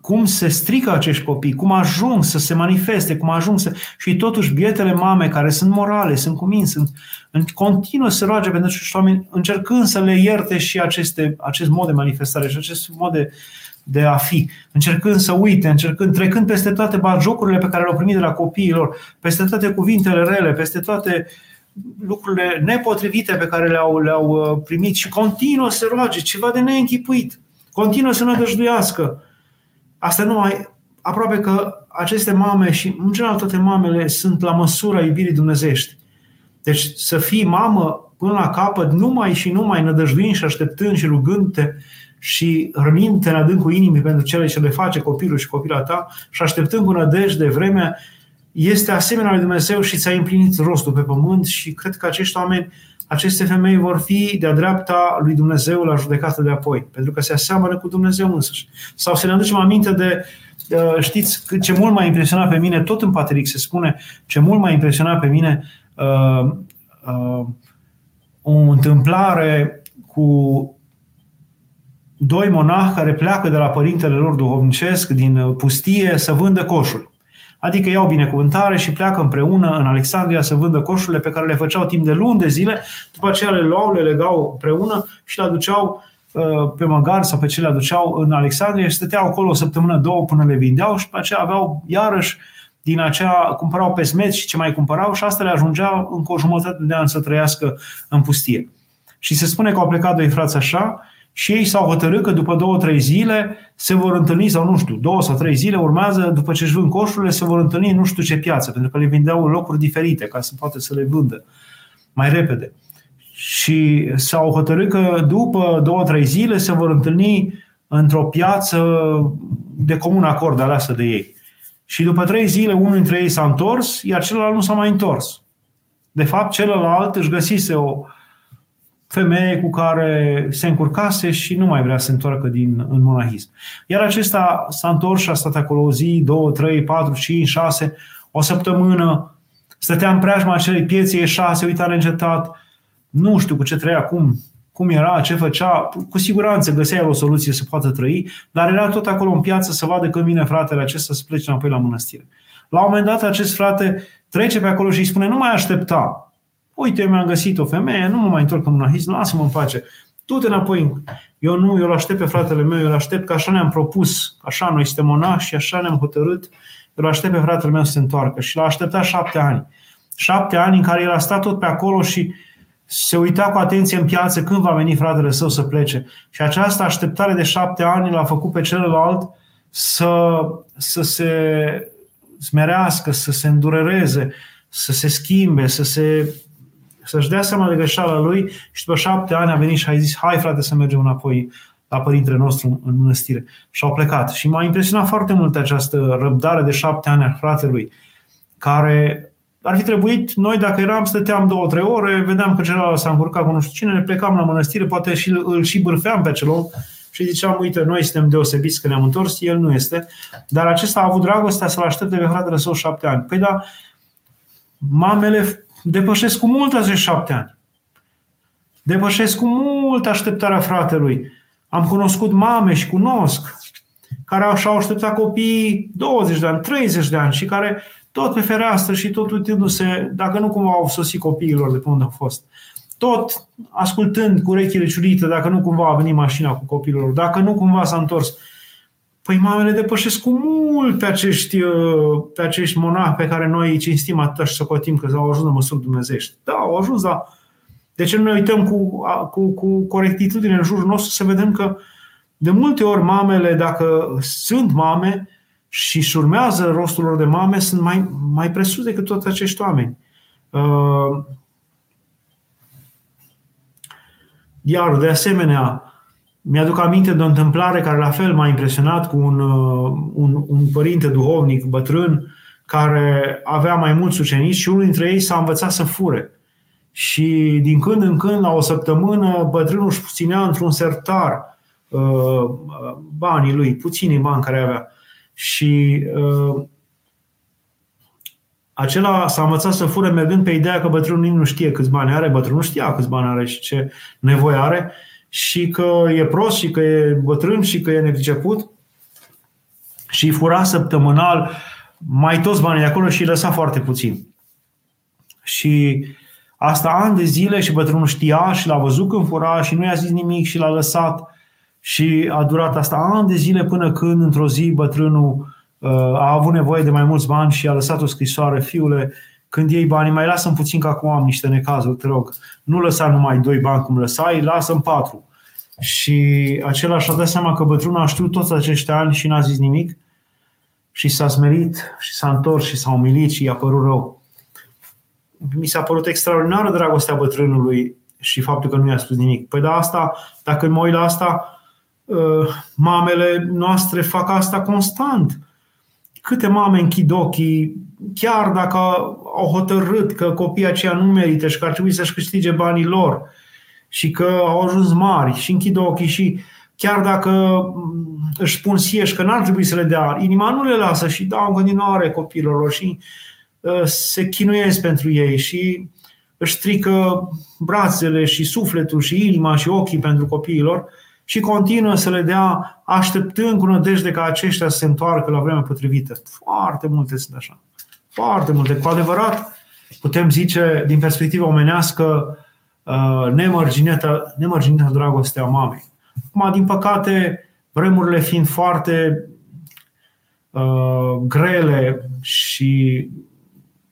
cum se strică acești copii, cum ajung să se manifeste, cum ajung să... Și totuși bietele mame care sunt morale, sunt cuminți, sunt în continuă să roage pentru acești oameni, încercând să le ierte și aceste, acest mod de manifestare și acest mod de, de a fi, încercând să uite, încercând, trecând peste toate jocurile pe care le-au primit de la copiilor, peste toate cuvintele rele, peste toate lucrurile nepotrivite pe care le-au, le-au uh, primit și continuă să roage, ceva de neînchipuit, continuă să nădăjduiască, Asta nu mai, aproape că aceste mame și în general toate mamele sunt la măsura iubirii dumnezești. Deci să fii mamă până la capăt, numai și numai nădăjduind și așteptând și rugându-te și răminte în adâncul inimii pentru cele ce le face copilul și copila ta și așteptând cu nădejde vremea, este asemenea lui Dumnezeu și ți-a împlinit rostul pe pământ și cred că acești oameni, aceste femei vor fi de-a dreapta lui Dumnezeu la judecată de apoi, pentru că se aseamănă cu Dumnezeu însuși. Sau să ne aducem aminte de, știți, ce mult m-a impresionat pe mine, tot în Patrick se spune, ce mult m-a impresionat pe mine uh, uh, o întâmplare cu doi monahi care pleacă de la părintele lor duhovnicesc din pustie să vândă coșuri. Adică iau binecuvântare și pleacă împreună în Alexandria să vândă coșurile pe care le făceau timp de luni de zile, după aceea le luau, le legau împreună și le aduceau uh, pe măgar sau pe ce le aduceau în Alexandria și stăteau acolo o săptămână, două până le vindeau și după aceea aveau iarăși din aceea cumpărau pe smeți și ce mai cumpărau și asta le ajungea încă o jumătate de an să trăiască în pustie. Și se spune că au plecat doi frați așa și ei s-au hotărât că după două, trei zile se vor întâlni, sau nu știu, două sau trei zile urmează, după ce își vând coșurile, se vor întâlni nu știu ce piață, pentru că le vindeau în locuri diferite, ca să poată să le vândă mai repede. Și s-au hotărât că după două, trei zile se vor întâlni într-o piață de comun acord aleasă de ei. Și după trei zile, unul dintre ei s-a întors, iar celălalt nu s-a mai întors. De fapt, celălalt își găsise o, femeie cu care se încurcase și nu mai vrea să se întoarcă din, în monahism. Iar acesta s-a întors și a stat acolo o zi, două, trei, patru, cinci, șase, o săptămână, stătea în preajma acelei piețe, ieșa, se uita neîncetat, nu știu cu ce trăia acum, cum era, ce făcea, cu siguranță găsea o soluție să poată trăi, dar era tot acolo în piață să vadă când vine fratele acesta să plece înapoi la mănăstire. La un moment dat acest frate trece pe acolo și îi spune, nu mai aștepta, Uite, eu mi-am găsit o femeie, nu mă mai întorc în monahism, lasă-mă în pace. Du-te înapoi. Eu nu, eu îl aștept pe fratele meu, eu îl aștept că așa ne-am propus, așa noi suntem monași și așa ne-am hotărât, eu îl aștept pe fratele meu să se întoarcă. Și l-a așteptat șapte ani. Șapte ani în care el a stat tot pe acolo și se uita cu atenție în piață când va veni fratele său să plece. Și această așteptare de șapte ani l-a făcut pe celălalt să, să se smerească, să se îndurereze, să se schimbe, să se, să-și dea seama de greșeala lui și după șapte ani a venit și a zis, hai frate să mergem înapoi la părintele nostru în mănăstire. Și au plecat. Și m-a impresionat foarte mult această răbdare de șapte ani a fratelui, care ar fi trebuit, noi dacă eram, stăteam două, trei ore, vedeam că celălalt s-a încurcat cu nu știu cine, ne plecam la mănăstire, poate și îl și bârfeam pe acel om și ziceam, uite, noi suntem deosebiți că ne-am întors, el nu este. Dar acesta a avut dragostea să-l aștepte pe fratele său șapte ani. Păi da, mamele depășesc cu mult acești șapte ani. Depășesc cu mult așteptarea fratelui. Am cunoscut mame și cunosc care și-au așteptat copiii 20 de ani, 30 de ani și care tot pe fereastră și tot uitându-se, dacă nu cumva au sosit copiilor de pe unde au fost. Tot ascultând cu urechile ciulite, dacă nu cumva a venit mașina cu copilul, dacă nu cumva s-a întors. Păi mamele depășesc cu mult pe acești, uh, pe acești monahi pe care noi îi cinstim atâta și socotim că au ajuns la măsuri dumnezești. Da, au ajuns la... De ce nu ne uităm cu, cu, cu corectitudine în jurul nostru să vedem că de multe ori mamele, dacă sunt mame, și își urmează rostul lor de mame sunt mai, mai presus decât toți acești oameni. Uh, iar, de asemenea, mi-aduc aminte de o întâmplare care la fel m-a impresionat cu un, uh, un, un părinte duhovnic bătrân care avea mai mulți ucenici și unul dintre ei s-a învățat să fure. Și din când în când, la o săptămână, bătrânul își ținea într-un sertar uh, banii lui, puținii bani care avea. Și uh, acela s-a învățat să fure mergând pe ideea că bătrânul nu știe câți bani are, bătrânul știa câți bani are și ce nevoie are și că e prost și că e bătrân și că e nepriceput și fura săptămânal mai toți banii de acolo și îi lăsa foarte puțin. Și asta ani de zile și bătrânul știa și l-a văzut când fura și nu i-a zis nimic și l-a lăsat și a durat asta ani de zile până când, într-o zi, bătrânul uh, a avut nevoie de mai mulți bani și a lăsat o scrisoare, fiule, când iei banii, mai lasă puțin că acum am niște necazuri, te rog. Nu lăsa numai doi bani cum lăsai, lasă-mi patru. Și acela și-a dat seama că bătrânul a știut toți acești ani și n-a zis nimic și s-a smerit și s-a întors și s-a umilit și i-a părut rău. Mi s-a părut extraordinară dragostea bătrânului și faptul că nu i-a spus nimic. Păi da, asta, dacă mă uit la asta, Uh, mamele noastre fac asta constant. Câte mame închid ochii, chiar dacă au hotărât că copiii aceia nu merită și că ar trebui să-și câștige banii lor și că au ajuns mari și închid ochii și chiar dacă mm, își spun sieși că n-ar trebui să le dea, inima nu le lasă și dau în continuare copiilor lor și uh, se chinuiesc pentru ei și își strică brațele și sufletul și inima și ochii pentru copiilor și continuă să le dea așteptând cu nădejde ca aceștia să se întoarcă la vremea potrivită. Foarte multe sunt așa. Foarte multe. Cu adevărat, putem zice, din perspectiva omenească, uh, nemărginită, nemărginită dragostea mamei. Acum, din păcate, vremurile fiind foarte uh, grele și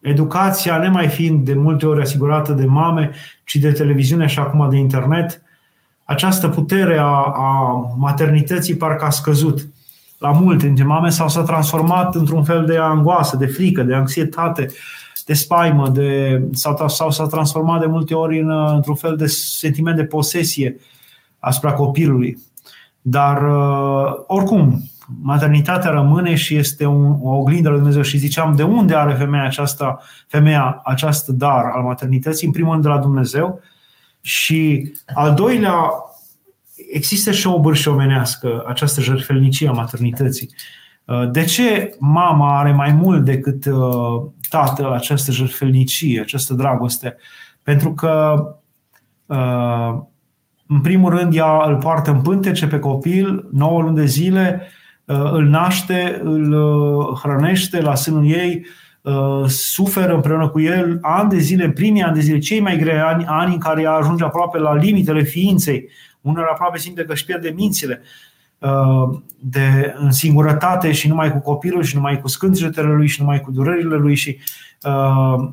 educația nemai fiind de multe ori asigurată de mame, ci de televiziune și acum de internet, această putere a, a maternității parcă a scăzut la multe dintre mame sau s-a transformat într-un fel de angoasă, de frică, de anxietate, de spaimă, de, sau, sau s-a transformat de multe ori în, într-un fel de sentiment de posesie asupra copilului. Dar, uh, oricum, maternitatea rămâne și este un, o oglindă lui Dumnezeu. Și ziceam, de unde are femeia aceasta, femeia această dar al maternității? În primul rând de la Dumnezeu, și al doilea, există și o bârșă omenească, această jertfelnicie a maternității. Uh, de ce mama are mai mult decât uh, tatăl această jertfelnicie, această dragoste? Pentru că, uh, în primul rând, ea îl poartă în pântece pe copil 9 luni de zile, îl naște, îl hrănește la sânul ei, Uh, suferă împreună cu el ani de zile, primii ani de zile, cei mai grei ani, ani în care ea ajunge aproape la limitele ființei, Unor aproape simte că își pierde mințile uh, de, în singurătate și numai cu copilul și numai cu scântgetele lui și numai cu durerile lui și uh,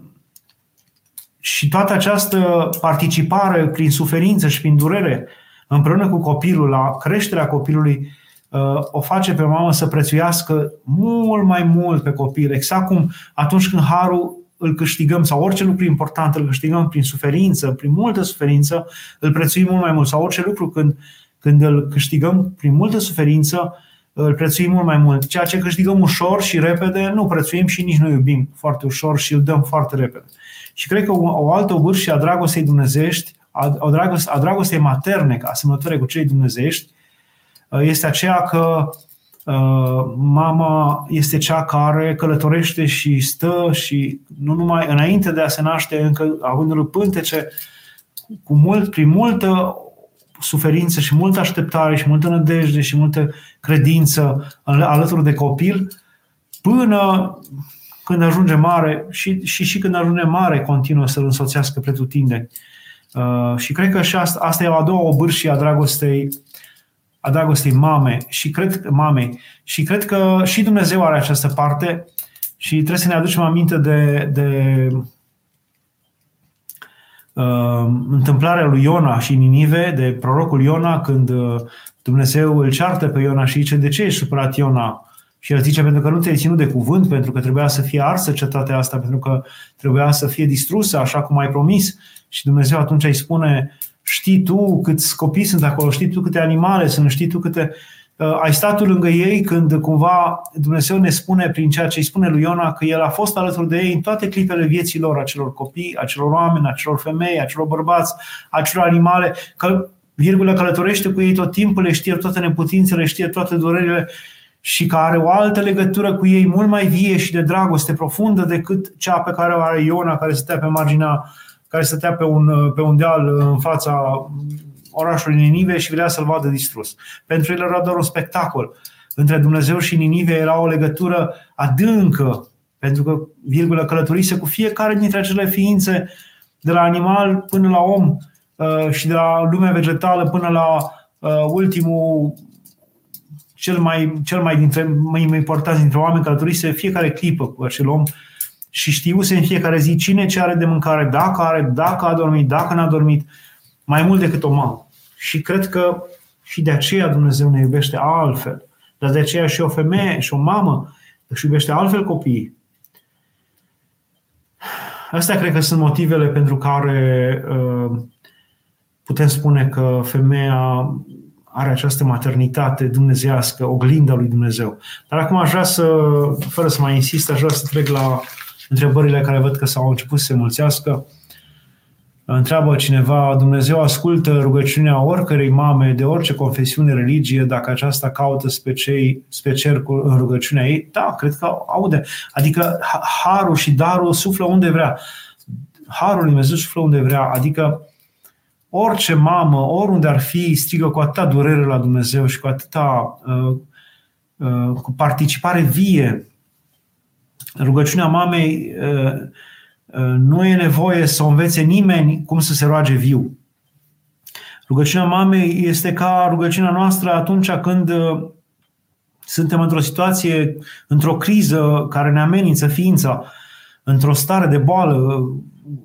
și toată această participare prin suferință și prin durere împreună cu copilul la creșterea copilului uh, o face pe mamă să prețuiască mult mai mult pe copil, exact cum atunci când harul îl câștigăm sau orice lucru important îl câștigăm prin suferință, prin multă suferință, îl prețuim mult mai mult. Sau orice lucru când, când îl câștigăm prin multă suferință, îl prețuim mult mai mult. Ceea ce câștigăm ușor și repede, nu prețuim și nici nu iubim foarte ușor și îl dăm foarte repede. Și cred că o, o altă vârșie a dragostei dumnezești, a, a, dragoste, a dragostei materne, asemănătoare cu cei dumnezești, este aceea că Uh, mama este cea care călătorește și stă și nu numai înainte de a se naște, încă având pântece, cu mult, prin multă suferință și multă așteptare și multă nădejde și multă credință alături de copil, până când ajunge mare și, și, și când ajunge mare continuă să-l însoțească pretutindeni. Uh, și cred că și asta, asta e a doua obârșie a dragostei a dragostei mame și cred, mamei și cred că și Dumnezeu are această parte și trebuie să ne aducem aminte de, de uh, întâmplarea lui Iona și Ninive, de prorocul Iona, când uh, Dumnezeu îl ceartă pe Iona și zice, de ce ești supărat Iona? Și el zice, pentru că nu te-ai ținut de cuvânt, pentru că trebuia să fie arsă cetatea asta, pentru că trebuia să fie distrusă, așa cum ai promis. Și Dumnezeu atunci îi spune, știi tu câți copii sunt acolo, știi tu câte animale sunt, știi tu câte... Uh, ai stat tu lângă ei când cumva Dumnezeu ne spune prin ceea ce îi spune lui Iona că El a fost alături de ei în toate clipele vieții lor, acelor copii, acelor oameni, acelor femei, acelor bărbați, acelor animale, că virgulă călătorește cu ei tot timpul, le știe toate neputințele, știe toate durerile și că are o altă legătură cu ei mult mai vie și de dragoste profundă decât cea pe care o are Iona, care stătea pe marginea care stătea pe un, pe un deal în fața orașului Ninive și vrea să-l vadă distrus. Pentru el era doar un spectacol. Între Dumnezeu și Ninive era o legătură adâncă, pentru că, virgulă, călătorise cu fiecare dintre acele ființe, de la animal până la om uh, și de la lumea vegetală până la uh, ultimul cel mai, cel mai, dintre, mai important dintre oameni călătorise fiecare clipă cu acel om și știuse în fiecare zi cine ce are de mâncare, dacă are, dacă a dormit, dacă n-a dormit, mai mult decât o mamă. Și cred că și de aceea Dumnezeu ne iubește altfel. Dar de aceea și o femeie și o mamă își iubește altfel copiii. Astea cred că sunt motivele pentru care uh, putem spune că femeia are această maternitate dumnezească, oglinda lui Dumnezeu. Dar acum aș vrea să, fără să mai insist, aș vrea să trec la întrebările care văd că s-au început să se mulțească. Întreabă cineva, Dumnezeu ascultă rugăciunea oricărei mame de orice confesiune, religie, dacă aceasta caută spre, cei, spre cer în rugăciunea ei? Da, cred că aude. Adică harul și darul suflă unde vrea. Harul lui Dumnezeu suflă unde vrea. Adică orice mamă, oriunde ar fi, strigă cu atâta durere la Dumnezeu și cu atâta uh, uh, cu participare vie rugăciunea mamei uh, uh, nu e nevoie să o învețe nimeni cum să se roage viu. Rugăciunea mamei este ca rugăciunea noastră atunci când uh, suntem într-o situație, într-o criză care ne amenință ființa, într-o stare de boală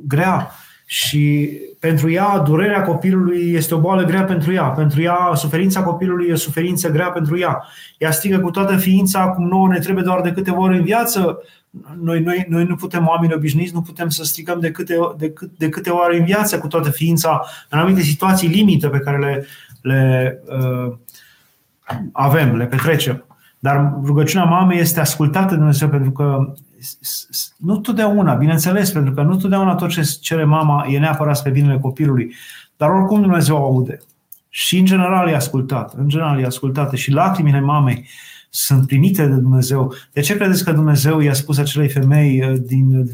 grea și pentru ea durerea copilului este o boală grea pentru ea, pentru ea suferința copilului e o suferință grea pentru ea. Ea strigă cu toată ființa, cum nouă ne trebuie doar de câteva ori în viață, noi, noi, noi nu putem, oameni obișnuiți, nu putem să strigăm de câte, de, cât, de câte ori în viață cu toată ființa în anumite situații limită pe care le, le uh, avem, le petrecem. Dar rugăciunea mamei este ascultată de Dumnezeu pentru că nu totdeauna, bineînțeles, pentru că nu totdeauna tot ce cere mama e neapărat spre binele copilului, dar oricum Dumnezeu aude. Și în general e ascultat, în general e ascultată și lacrimile mamei sunt primite de Dumnezeu. De ce credeți că Dumnezeu i-a spus acelei femei uh, din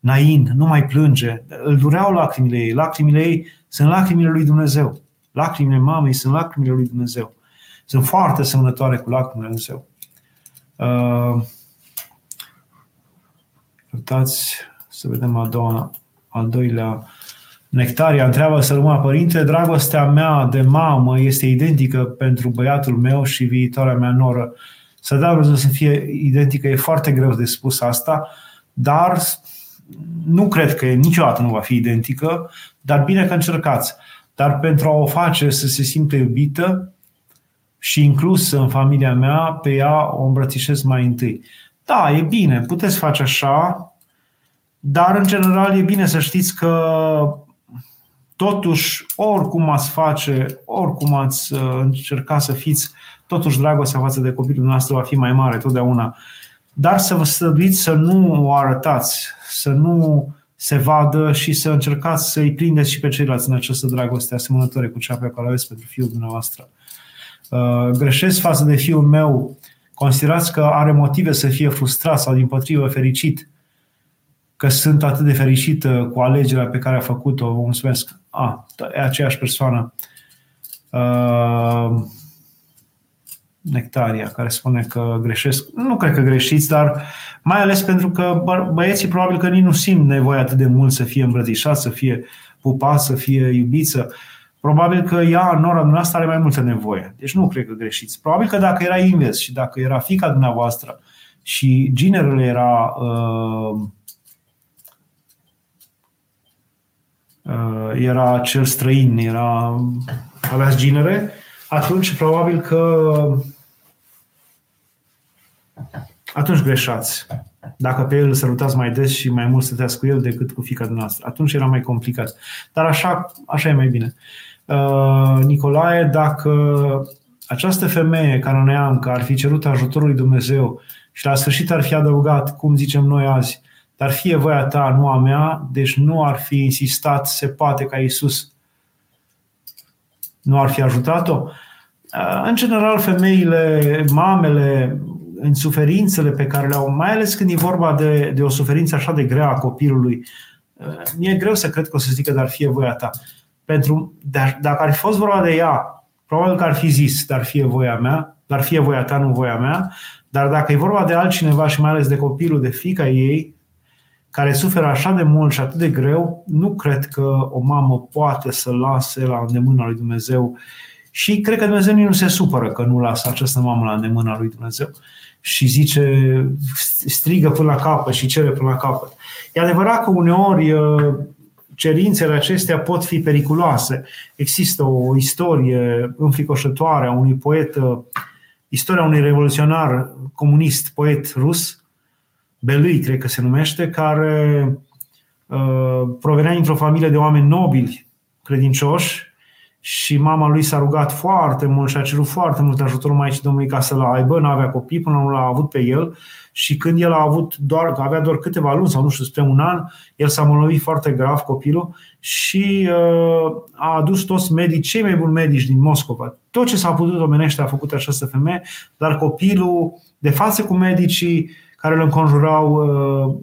Nain, nu mai plânge? Îl dureau lacrimile ei. Lacrimile ei sunt lacrimile lui Dumnezeu. Lacrimile mamei sunt lacrimile lui Dumnezeu. Sunt foarte semnătoare cu lacrimile lui Dumnezeu. Uh, Uitați să vedem a doua, al doilea Nectaria întreabă să rămână părinte, dragostea mea de mamă este identică pentru băiatul meu și viitoarea mea noră. Să dau să fie identică, e foarte greu de spus asta, dar nu cred că niciodată nu va fi identică, dar bine că încercați. Dar pentru a o face să se simtă iubită și inclusă în familia mea, pe ea o îmbrățișez mai întâi. Da, e bine, puteți face așa, dar în general e bine să știți că totuși, oricum ați face, oricum ați uh, încerca să fiți, totuși dragostea față de copilul nostru va fi mai mare totdeauna. Dar să vă stăduiți să nu o arătați, să nu se vadă și să încercați să-i prindeți și pe ceilalți în această dragoste asemănătoare cu cea pe care o aveți pentru fiul dumneavoastră. Uh, greșesc față de fiul meu, considerați că are motive să fie frustrat sau din potrivă fericit, că sunt atât de fericită cu alegerea pe care a făcut-o, vă mulțumesc. A, e aceeași persoană. Uh, Nectaria, care spune că greșesc. Nu cred că greșiți, dar mai ales pentru că băieții probabil că nici nu simt nevoie atât de mult să fie îmbrățișat, să fie pupat, să fie iubiță. Probabil că ea, nora dumneavoastră, are mai multă nevoie. Deci nu cred că greșiți. Probabil că dacă era invers și dacă era fica dumneavoastră și ginerul era uh, uh, era cel străin, era aveați ginere, atunci probabil că atunci greșați. Dacă pe el îl sărutați mai des și mai mult stăteați cu el decât cu fica noastră, atunci era mai complicat. Dar așa, așa e mai bine. Uh, Nicolae, dacă această femeie, Canoneancă, ar fi cerut ajutorul lui Dumnezeu și la sfârșit ar fi adăugat, cum zicem noi azi, dar fie voia ta, nu a mea, deci nu ar fi insistat, se poate ca Iisus nu ar fi ajutat-o? Uh, în general, femeile, mamele, în suferințele pe care le au, mai ales când e vorba de, de o suferință așa de grea a copilului, uh, mi-e greu să cred că o să zică, dar fie voia ta. Pentru, dar, dacă ar fi fost vorba de ea, probabil că ar fi zis, dar fie voia mea, dar fie voia ta, nu voia mea. Dar dacă e vorba de altcineva și mai ales de copilul, de fica ei, care suferă așa de mult și atât de greu, nu cred că o mamă poate să lase la îndemâna lui Dumnezeu și cred că Dumnezeu nu se supără că nu lasă această mamă la îndemâna lui Dumnezeu și zice, strigă până la capăt și cere până la capăt. E adevărat că uneori uh, cerințele acestea pot fi periculoase. Există o istorie înfricoșătoare a unui poet, uh, istoria unui revoluționar comunist, poet rus, Belui, cred că se numește, care uh, provenea dintr-o familie de oameni nobili, credincioși, și mama lui s-a rugat foarte mult și a cerut foarte mult ajutorul Maicii Domnului ca să-l aibă, nu avea copii, până nu l-a avut pe el și când el a avut doar, avea doar câteva luni sau nu știu, spre un an, el s-a îmbolnăvit foarte grav copilul și uh, a adus toți medici, cei mai buni medici din Moscova. Tot ce s-a putut omenește a făcut această femeie, dar copilul, de față cu medicii care îl înconjurau, uh,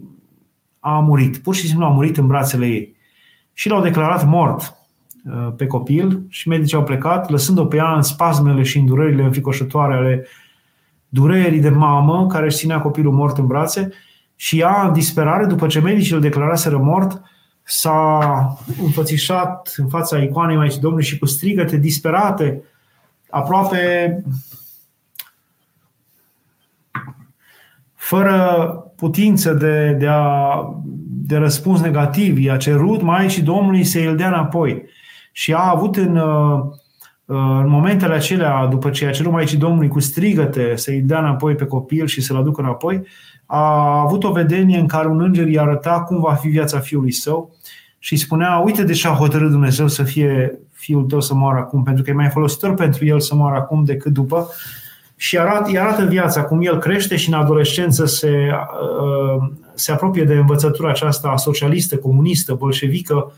a murit. Pur și simplu a murit în brațele ei. Și l-au declarat mort Uh, pe copil și medicii au plecat, lăsând-o pe ea în spasmele și în durerile înfricoșătoare ale durerii de mamă care își ținea copilul mort în brațe. Și ea, în disperare, după ce medicii îl declaraseră mort, s-a înfățișat în fața icoanei Maicii Domnului și cu strigăte disperate, aproape fără putință de, de, a, de răspuns negativ, i-a cerut Maicii Domnului să îl dea înapoi și a avut în, uh, uh, în momentele acelea, după ce a cerut Maicii Domnului cu strigăte să-i dea înapoi pe copil și să-l aducă înapoi, a avut o vedenie în care un înger i arăta cum va fi viața fiului său și îi spunea, uite de ce a hotărât Dumnezeu să fie fiul tău să moară acum, pentru că e mai folositor pentru el să moară acum decât după. Și arată, îi arată viața, cum el crește și în adolescență se, uh, se apropie de învățătura aceasta socialistă, comunistă, bolșevică,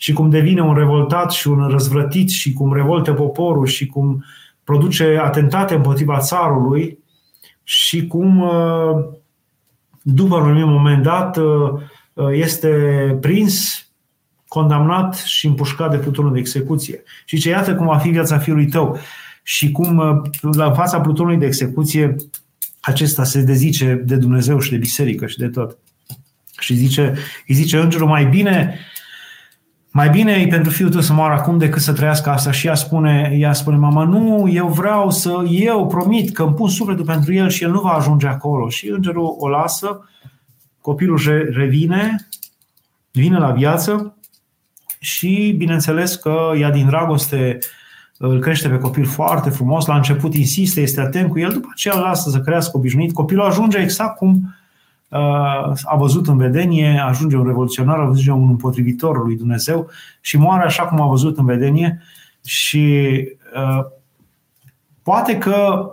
și cum devine un revoltat și un răzvrătit și cum revolte poporul și cum produce atentate împotriva țarului și cum uh, după un moment dat uh, uh, este prins, condamnat și împușcat de plutonul de execuție. Și ce iată cum va fi viața fiului tău și cum la fața plutonului de execuție acesta se dezice de Dumnezeu și de biserică și de tot. Și zice, îi zice îngerul mai bine mai bine e pentru fiul tău să moară acum decât să trăiască asta. Și ea spune, ea spune, mama, nu, eu vreau să, eu promit că îmi pun sufletul pentru el și el nu va ajunge acolo. Și îngerul o lasă, copilul revine, vine la viață și bineînțeles că ea din dragoste îl crește pe copil foarte frumos, la început insistă, este atent cu el, după aceea îl lasă să crească obișnuit. Copilul ajunge exact cum uh, a văzut în vedenie, ajunge un revoluționar, ajunge un împotrivitor lui Dumnezeu și moare așa cum a văzut în vedenie și uh, poate că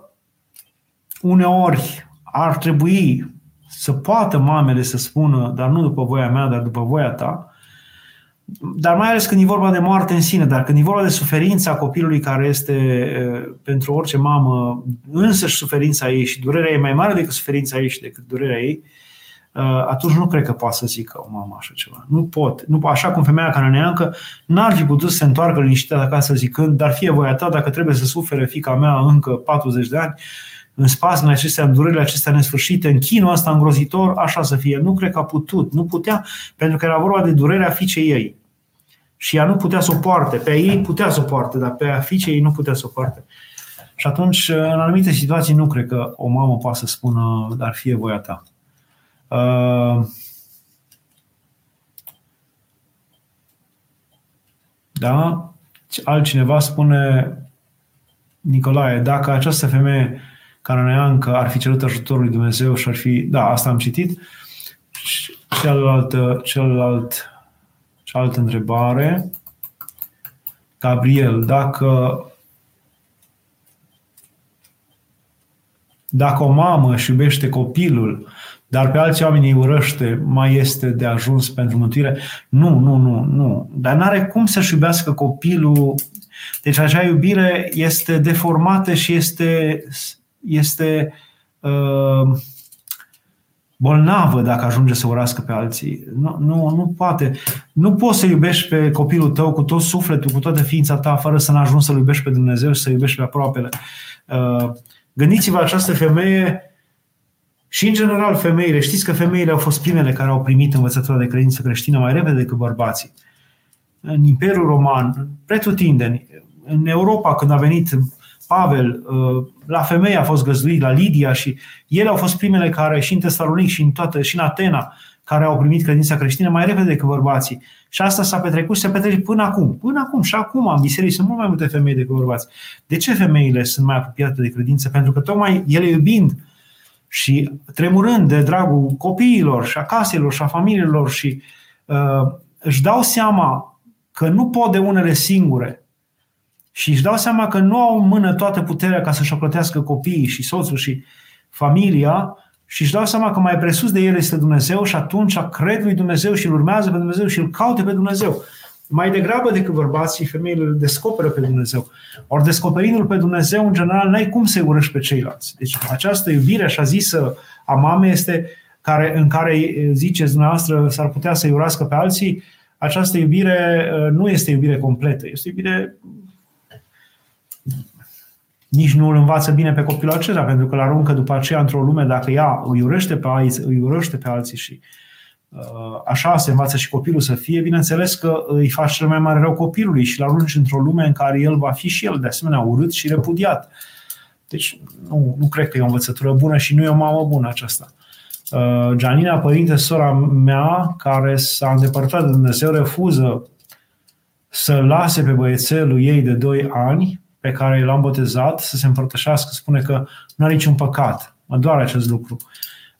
uneori ar trebui să poată mamele să spună, dar nu după voia mea, dar după voia ta, dar mai ales când e vorba de moarte în sine, dar când e vorba de suferința copilului care este pentru orice mamă însăși suferința ei și durerea ei mai mare decât suferința ei și decât durerea ei, atunci nu cred că poate să zică o mamă așa ceva. Nu pot. Nu, așa cum femeia cananeancă n-ar fi putut să se întoarcă liniștită acasă zicând, dar fie voia ta, dacă trebuie să sufere fica mea încă 40 de ani, în spasmele acestea, în durerile acestea nesfârșite, în chinul ăsta îngrozitor, așa să fie. Nu cred că a putut, nu putea, pentru că era vorba de durerea fiicei ei. Și ea nu putea să o poarte. Pe ei putea să o poarte, dar pe fiicei ei nu putea să o poarte. Și atunci, în anumite situații, nu cred că o mamă poate să spună, dar fie voia ta. Uh, da? Altcineva spune, Nicolae, dacă această femeie cananeancă ar fi cerut ajutorul lui Dumnezeu și ar fi... Da, asta am citit. Cealaltă, celălalt, cealaltă întrebare. Gabriel, dacă dacă o mamă își iubește copilul, dar pe alții oameni îi urăște, mai este de ajuns pentru mântuire? Nu, nu, nu, nu. Dar n-are cum să-și iubească copilul. Deci acea iubire este deformată și este este uh, bolnavă dacă ajunge să urască pe alții. Nu, nu, nu poate. Nu poți să iubești pe copilul tău cu tot sufletul, cu toată ființa ta, fără să n-ajungi să-L iubești pe Dumnezeu și să iubești pe aproapele. Uh, gândiți-vă această femeie și, în general, femeile. Știți că femeile au fost primele care au primit învățătura de credință creștină mai repede decât bărbații. În Imperiul Roman, pretutindeni, în Europa, când a venit Pavel, uh, la femei a fost găzduit, la Lidia și ele au fost primele care și în Tesalonic și în, toată, și în Atena care au primit credința creștină mai repede decât bărbații. Și asta s-a petrecut și se petrece până acum. Până acum și acum în biserici sunt mult mai multe femei decât bărbați. De ce femeile sunt mai apropiate de credință? Pentru că tocmai ele iubind și tremurând de dragul copiilor și a caselor și a familiilor și uh, își dau seama că nu pot de unele singure și își dau seama că nu au în mână toată puterea ca să-și plătească copiii și soțul și familia și își dau seama că mai presus de el este Dumnezeu și atunci cred lui Dumnezeu și îl urmează pe Dumnezeu și îl caute pe Dumnezeu. Mai degrabă decât bărbații și femeile îl descoperă pe Dumnezeu. Ori descoperindu-l pe Dumnezeu, în general, n-ai cum să-i urăști pe ceilalți. Deci această iubire, așa zisă, a mamei este care, în care ziceți dumneavoastră s-ar putea să-i urască pe alții, această iubire uh, nu este iubire completă, este iubire nici nu îl învață bine pe copilul acesta, pentru că îl aruncă după aceea într-o lume, dacă ea îi urăște pe alții, îi urăște pe alții și uh, așa se învață și copilul să fie, bineînțeles că îi faci cel mai mare rău copilului și îl arunci într-o lume în care el va fi și el de asemenea urât și repudiat. Deci nu, nu cred că e o învățătură bună și nu e o mamă bună aceasta. Uh, Gianina, părinte, sora mea, care s-a îndepărtat de Dumnezeu, refuză să lase pe băiețelul ei de 2 ani pe care l-am botezat să se împărtășească, spune că nu are niciun păcat. Mă doare acest lucru.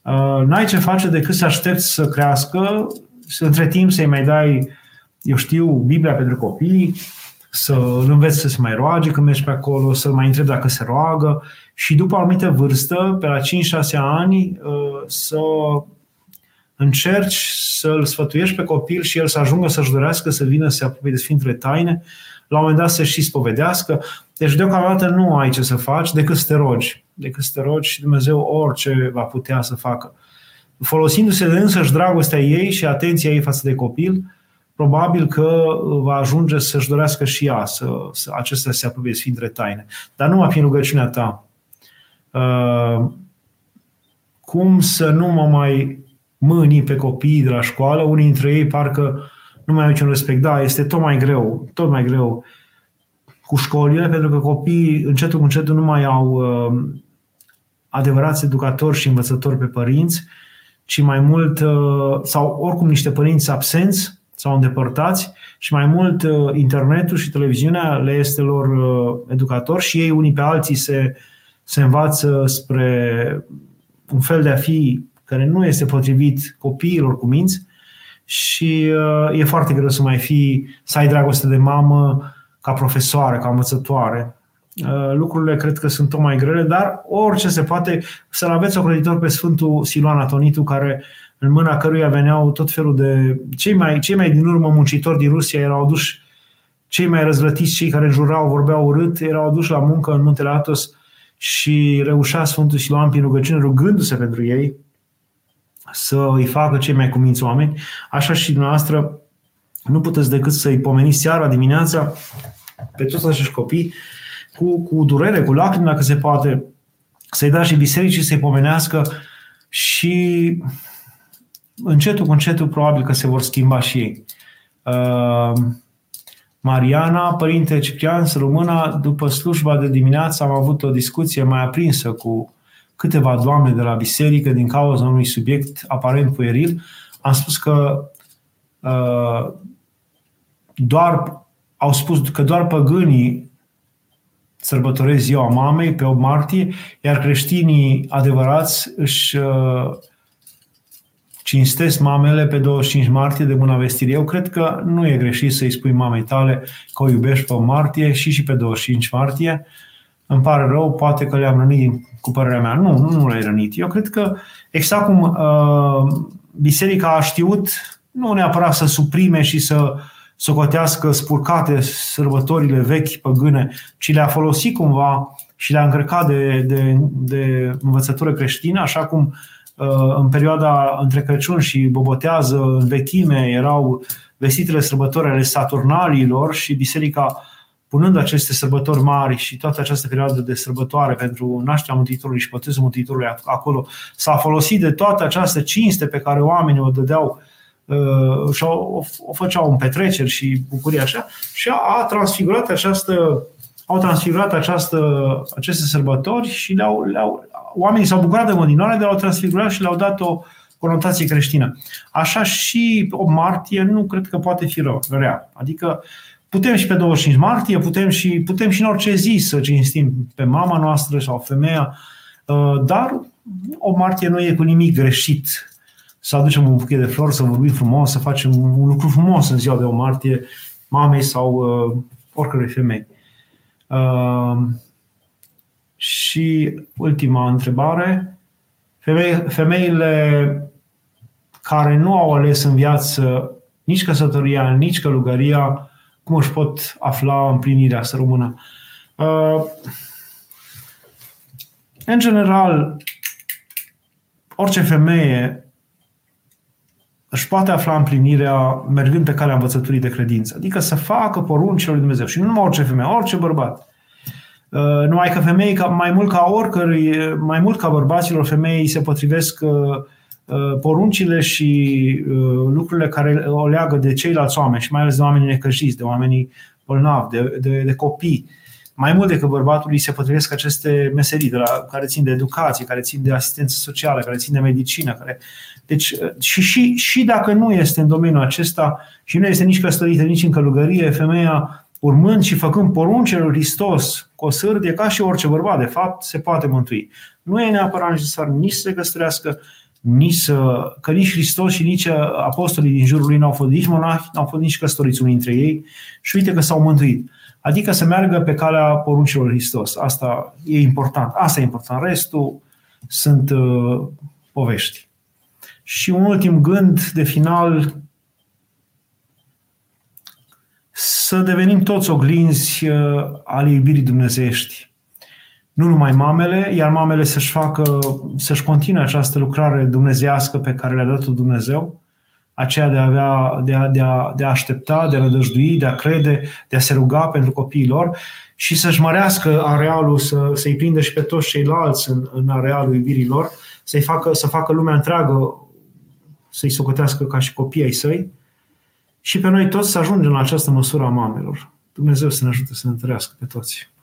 Uh, n-ai ce face decât să aștepți să crească, să între timp să-i mai dai, eu știu, Biblia pentru copii, să îl înveți să se mai roage când mergi pe acolo, să-l mai întrebi dacă se roagă și după o anumită vârstă, pe la 5-6 ani, uh, să încerci să-l sfătuiești pe copil și el să ajungă să-și dorească să vină să se apropie de Sfintele Taine, la un moment dat să și spovedească. Deci deocamdată nu ai ce să faci decât să te rogi. Decât să te rogi și Dumnezeu orice va putea să facă. Folosindu-se de însăși dragostea ei și atenția ei față de copil, probabil că va ajunge să-și dorească și ea să, să acestea se apropie Sfintele Taine. Dar nu fi în rugăciunea ta. Uh, cum să nu mă mai mâni pe copiii de la școală, unii dintre ei parcă nu mai au niciun respect. Da, este tot mai greu, tot mai greu cu școlile, pentru că copiii încetul cu încetul nu mai au uh, adevărați educatori și învățători pe părinți, ci mai mult, uh, sau oricum niște părinți absenți sau îndepărtați și mai mult uh, internetul și televiziunea le este lor uh, educator și ei unii pe alții se, se învață spre un fel de a fi care nu este potrivit copiilor cu minți și uh, e foarte greu să mai fii, să ai dragoste de mamă ca profesoare, ca învățătoare. Uh, lucrurile cred că sunt tot mai grele, dar orice se poate să-l aveți ocreditor pe Sfântul Siluan Atonitu, care în mâna căruia veneau tot felul de... Cei mai, cei mai din urmă muncitori din Rusia erau aduși, cei mai răzlătiți, cei care jurau, vorbeau urât, erau aduși la muncă în muntele Atos și reușea Sfântul Siluan prin rugăciune, rugându-se pentru ei, să îi facă cei mai cuminți oameni. Așa și dumneavoastră nu puteți decât să-i pomeniți seara, dimineața, pe toți acești copii, cu, cu durere, cu lacrimi, dacă se poate, să-i dați și bisericii să-i pomenească și încetul cu încetul probabil că se vor schimba și ei. Uh, Mariana, părinte Ciprian, româna, după slujba de dimineață am avut o discuție mai aprinsă cu câteva doamne de la biserică din cauza unui subiect aparent pueril. Am spus că uh, doar au spus că doar păgânii sărbătoresc ziua mamei pe 8 martie, iar creștinii adevărați își uh, cinstesc mamele pe 25 martie de mâna vestire. Eu cred că nu e greșit să-i spui mamei tale că o iubești pe martie și și pe 25 martie. Îmi pare rău, poate că le-am rănit cu părerea mea. Nu, nu, nu le-ai rănit. Eu cred că exact cum uh, biserica a știut nu neapărat să suprime și să socotească spurcate sărbătorile vechi păgâne, ci le-a folosit cumva și le-a încărcat de, de, de învățătură creștină, așa cum uh, în perioada între Crăciun și Bobotează, în vechime, erau vestitele sărbători ale Saturnalilor și biserica punând aceste sărbători mari și toată această perioadă de sărbătoare pentru nașterea Mântuitorului și botezul Mântuitorului acolo, s-a folosit de toată această cinste pe care oamenii o dădeau uh, și o, o făceau în petreceri și bucurii așa și a, a transfigurat această au transfigurat această, aceste sărbători și le-au, le-au, oamenii s-au bucurat de continuare, dar au transfigurat și le-au dat o conotație creștină. Așa și o martie nu cred că poate fi rău, rea. Adică Putem și pe 25 martie, putem și, putem și în orice zi să cinstim pe mama noastră sau femeia, uh, dar o martie nu e cu nimic greșit să aducem un buchet de flori, să vorbim frumos, să facem un lucru frumos în ziua de o martie mamei sau uh, oricărei femei. Uh, și ultima întrebare. femeile care nu au ales în viață nici căsătoria, nici călugăria, cum își pot afla împlinirea să rămână. Uh, în general, orice femeie își poate afla împlinirea mergând pe calea învățăturii de credință. Adică să facă poruncile lui Dumnezeu. Și nu numai orice femeie, orice bărbat. Uh, numai că femei, mai mult ca oricărui, mai mult ca bărbaților, femeii se potrivesc uh, Uh, poruncile și uh, lucrurile care o leagă de ceilalți oameni și mai ales de oamenii necăjiți, de oamenii bolnavi, de, de, de copii. Mai mult decât bărbatului se potrivesc aceste meserii de la, care țin de educație, care țin de asistență socială, care țin de medicină. Care... Deci, uh, și, și, și dacă nu este în domeniul acesta și nu este nici căsătorită, nici în călugărie, femeia urmând și făcând poruncile lui Hristos cu o sârdie, ca și orice bărbat, de fapt, se poate mântui. Nu e neapărat necesar nici să se căsătorească, nici să, că nici Hristos și nici apostolii din jurul lui n-au fost nici monahi, n-au fost nici căsătoriți unii dintre ei și uite că s-au mântuit. Adică să meargă pe calea poruncilor Hristos. Asta e important. Asta e important. Restul sunt uh, povești. Și un ultim gând de final, să devenim toți oglinzi uh, ale iubirii dumnezeiești nu numai mamele, iar mamele să-și facă, să-și continue această lucrare dumnezească pe care le-a dat Dumnezeu, aceea de a, avea, de, a, de, a, de a aștepta, de a rădăjdui, de a crede, de a se ruga pentru copiii lor și să-și mărească arealul, să, să-i prindă și pe toți ceilalți în, în arealul iubirii lor, să-i facă, să facă lumea întreagă, să-i socotească ca și copiii ai săi și pe noi toți să ajungem la această măsură a mamelor. Dumnezeu să ne ajute să ne întărească pe toți.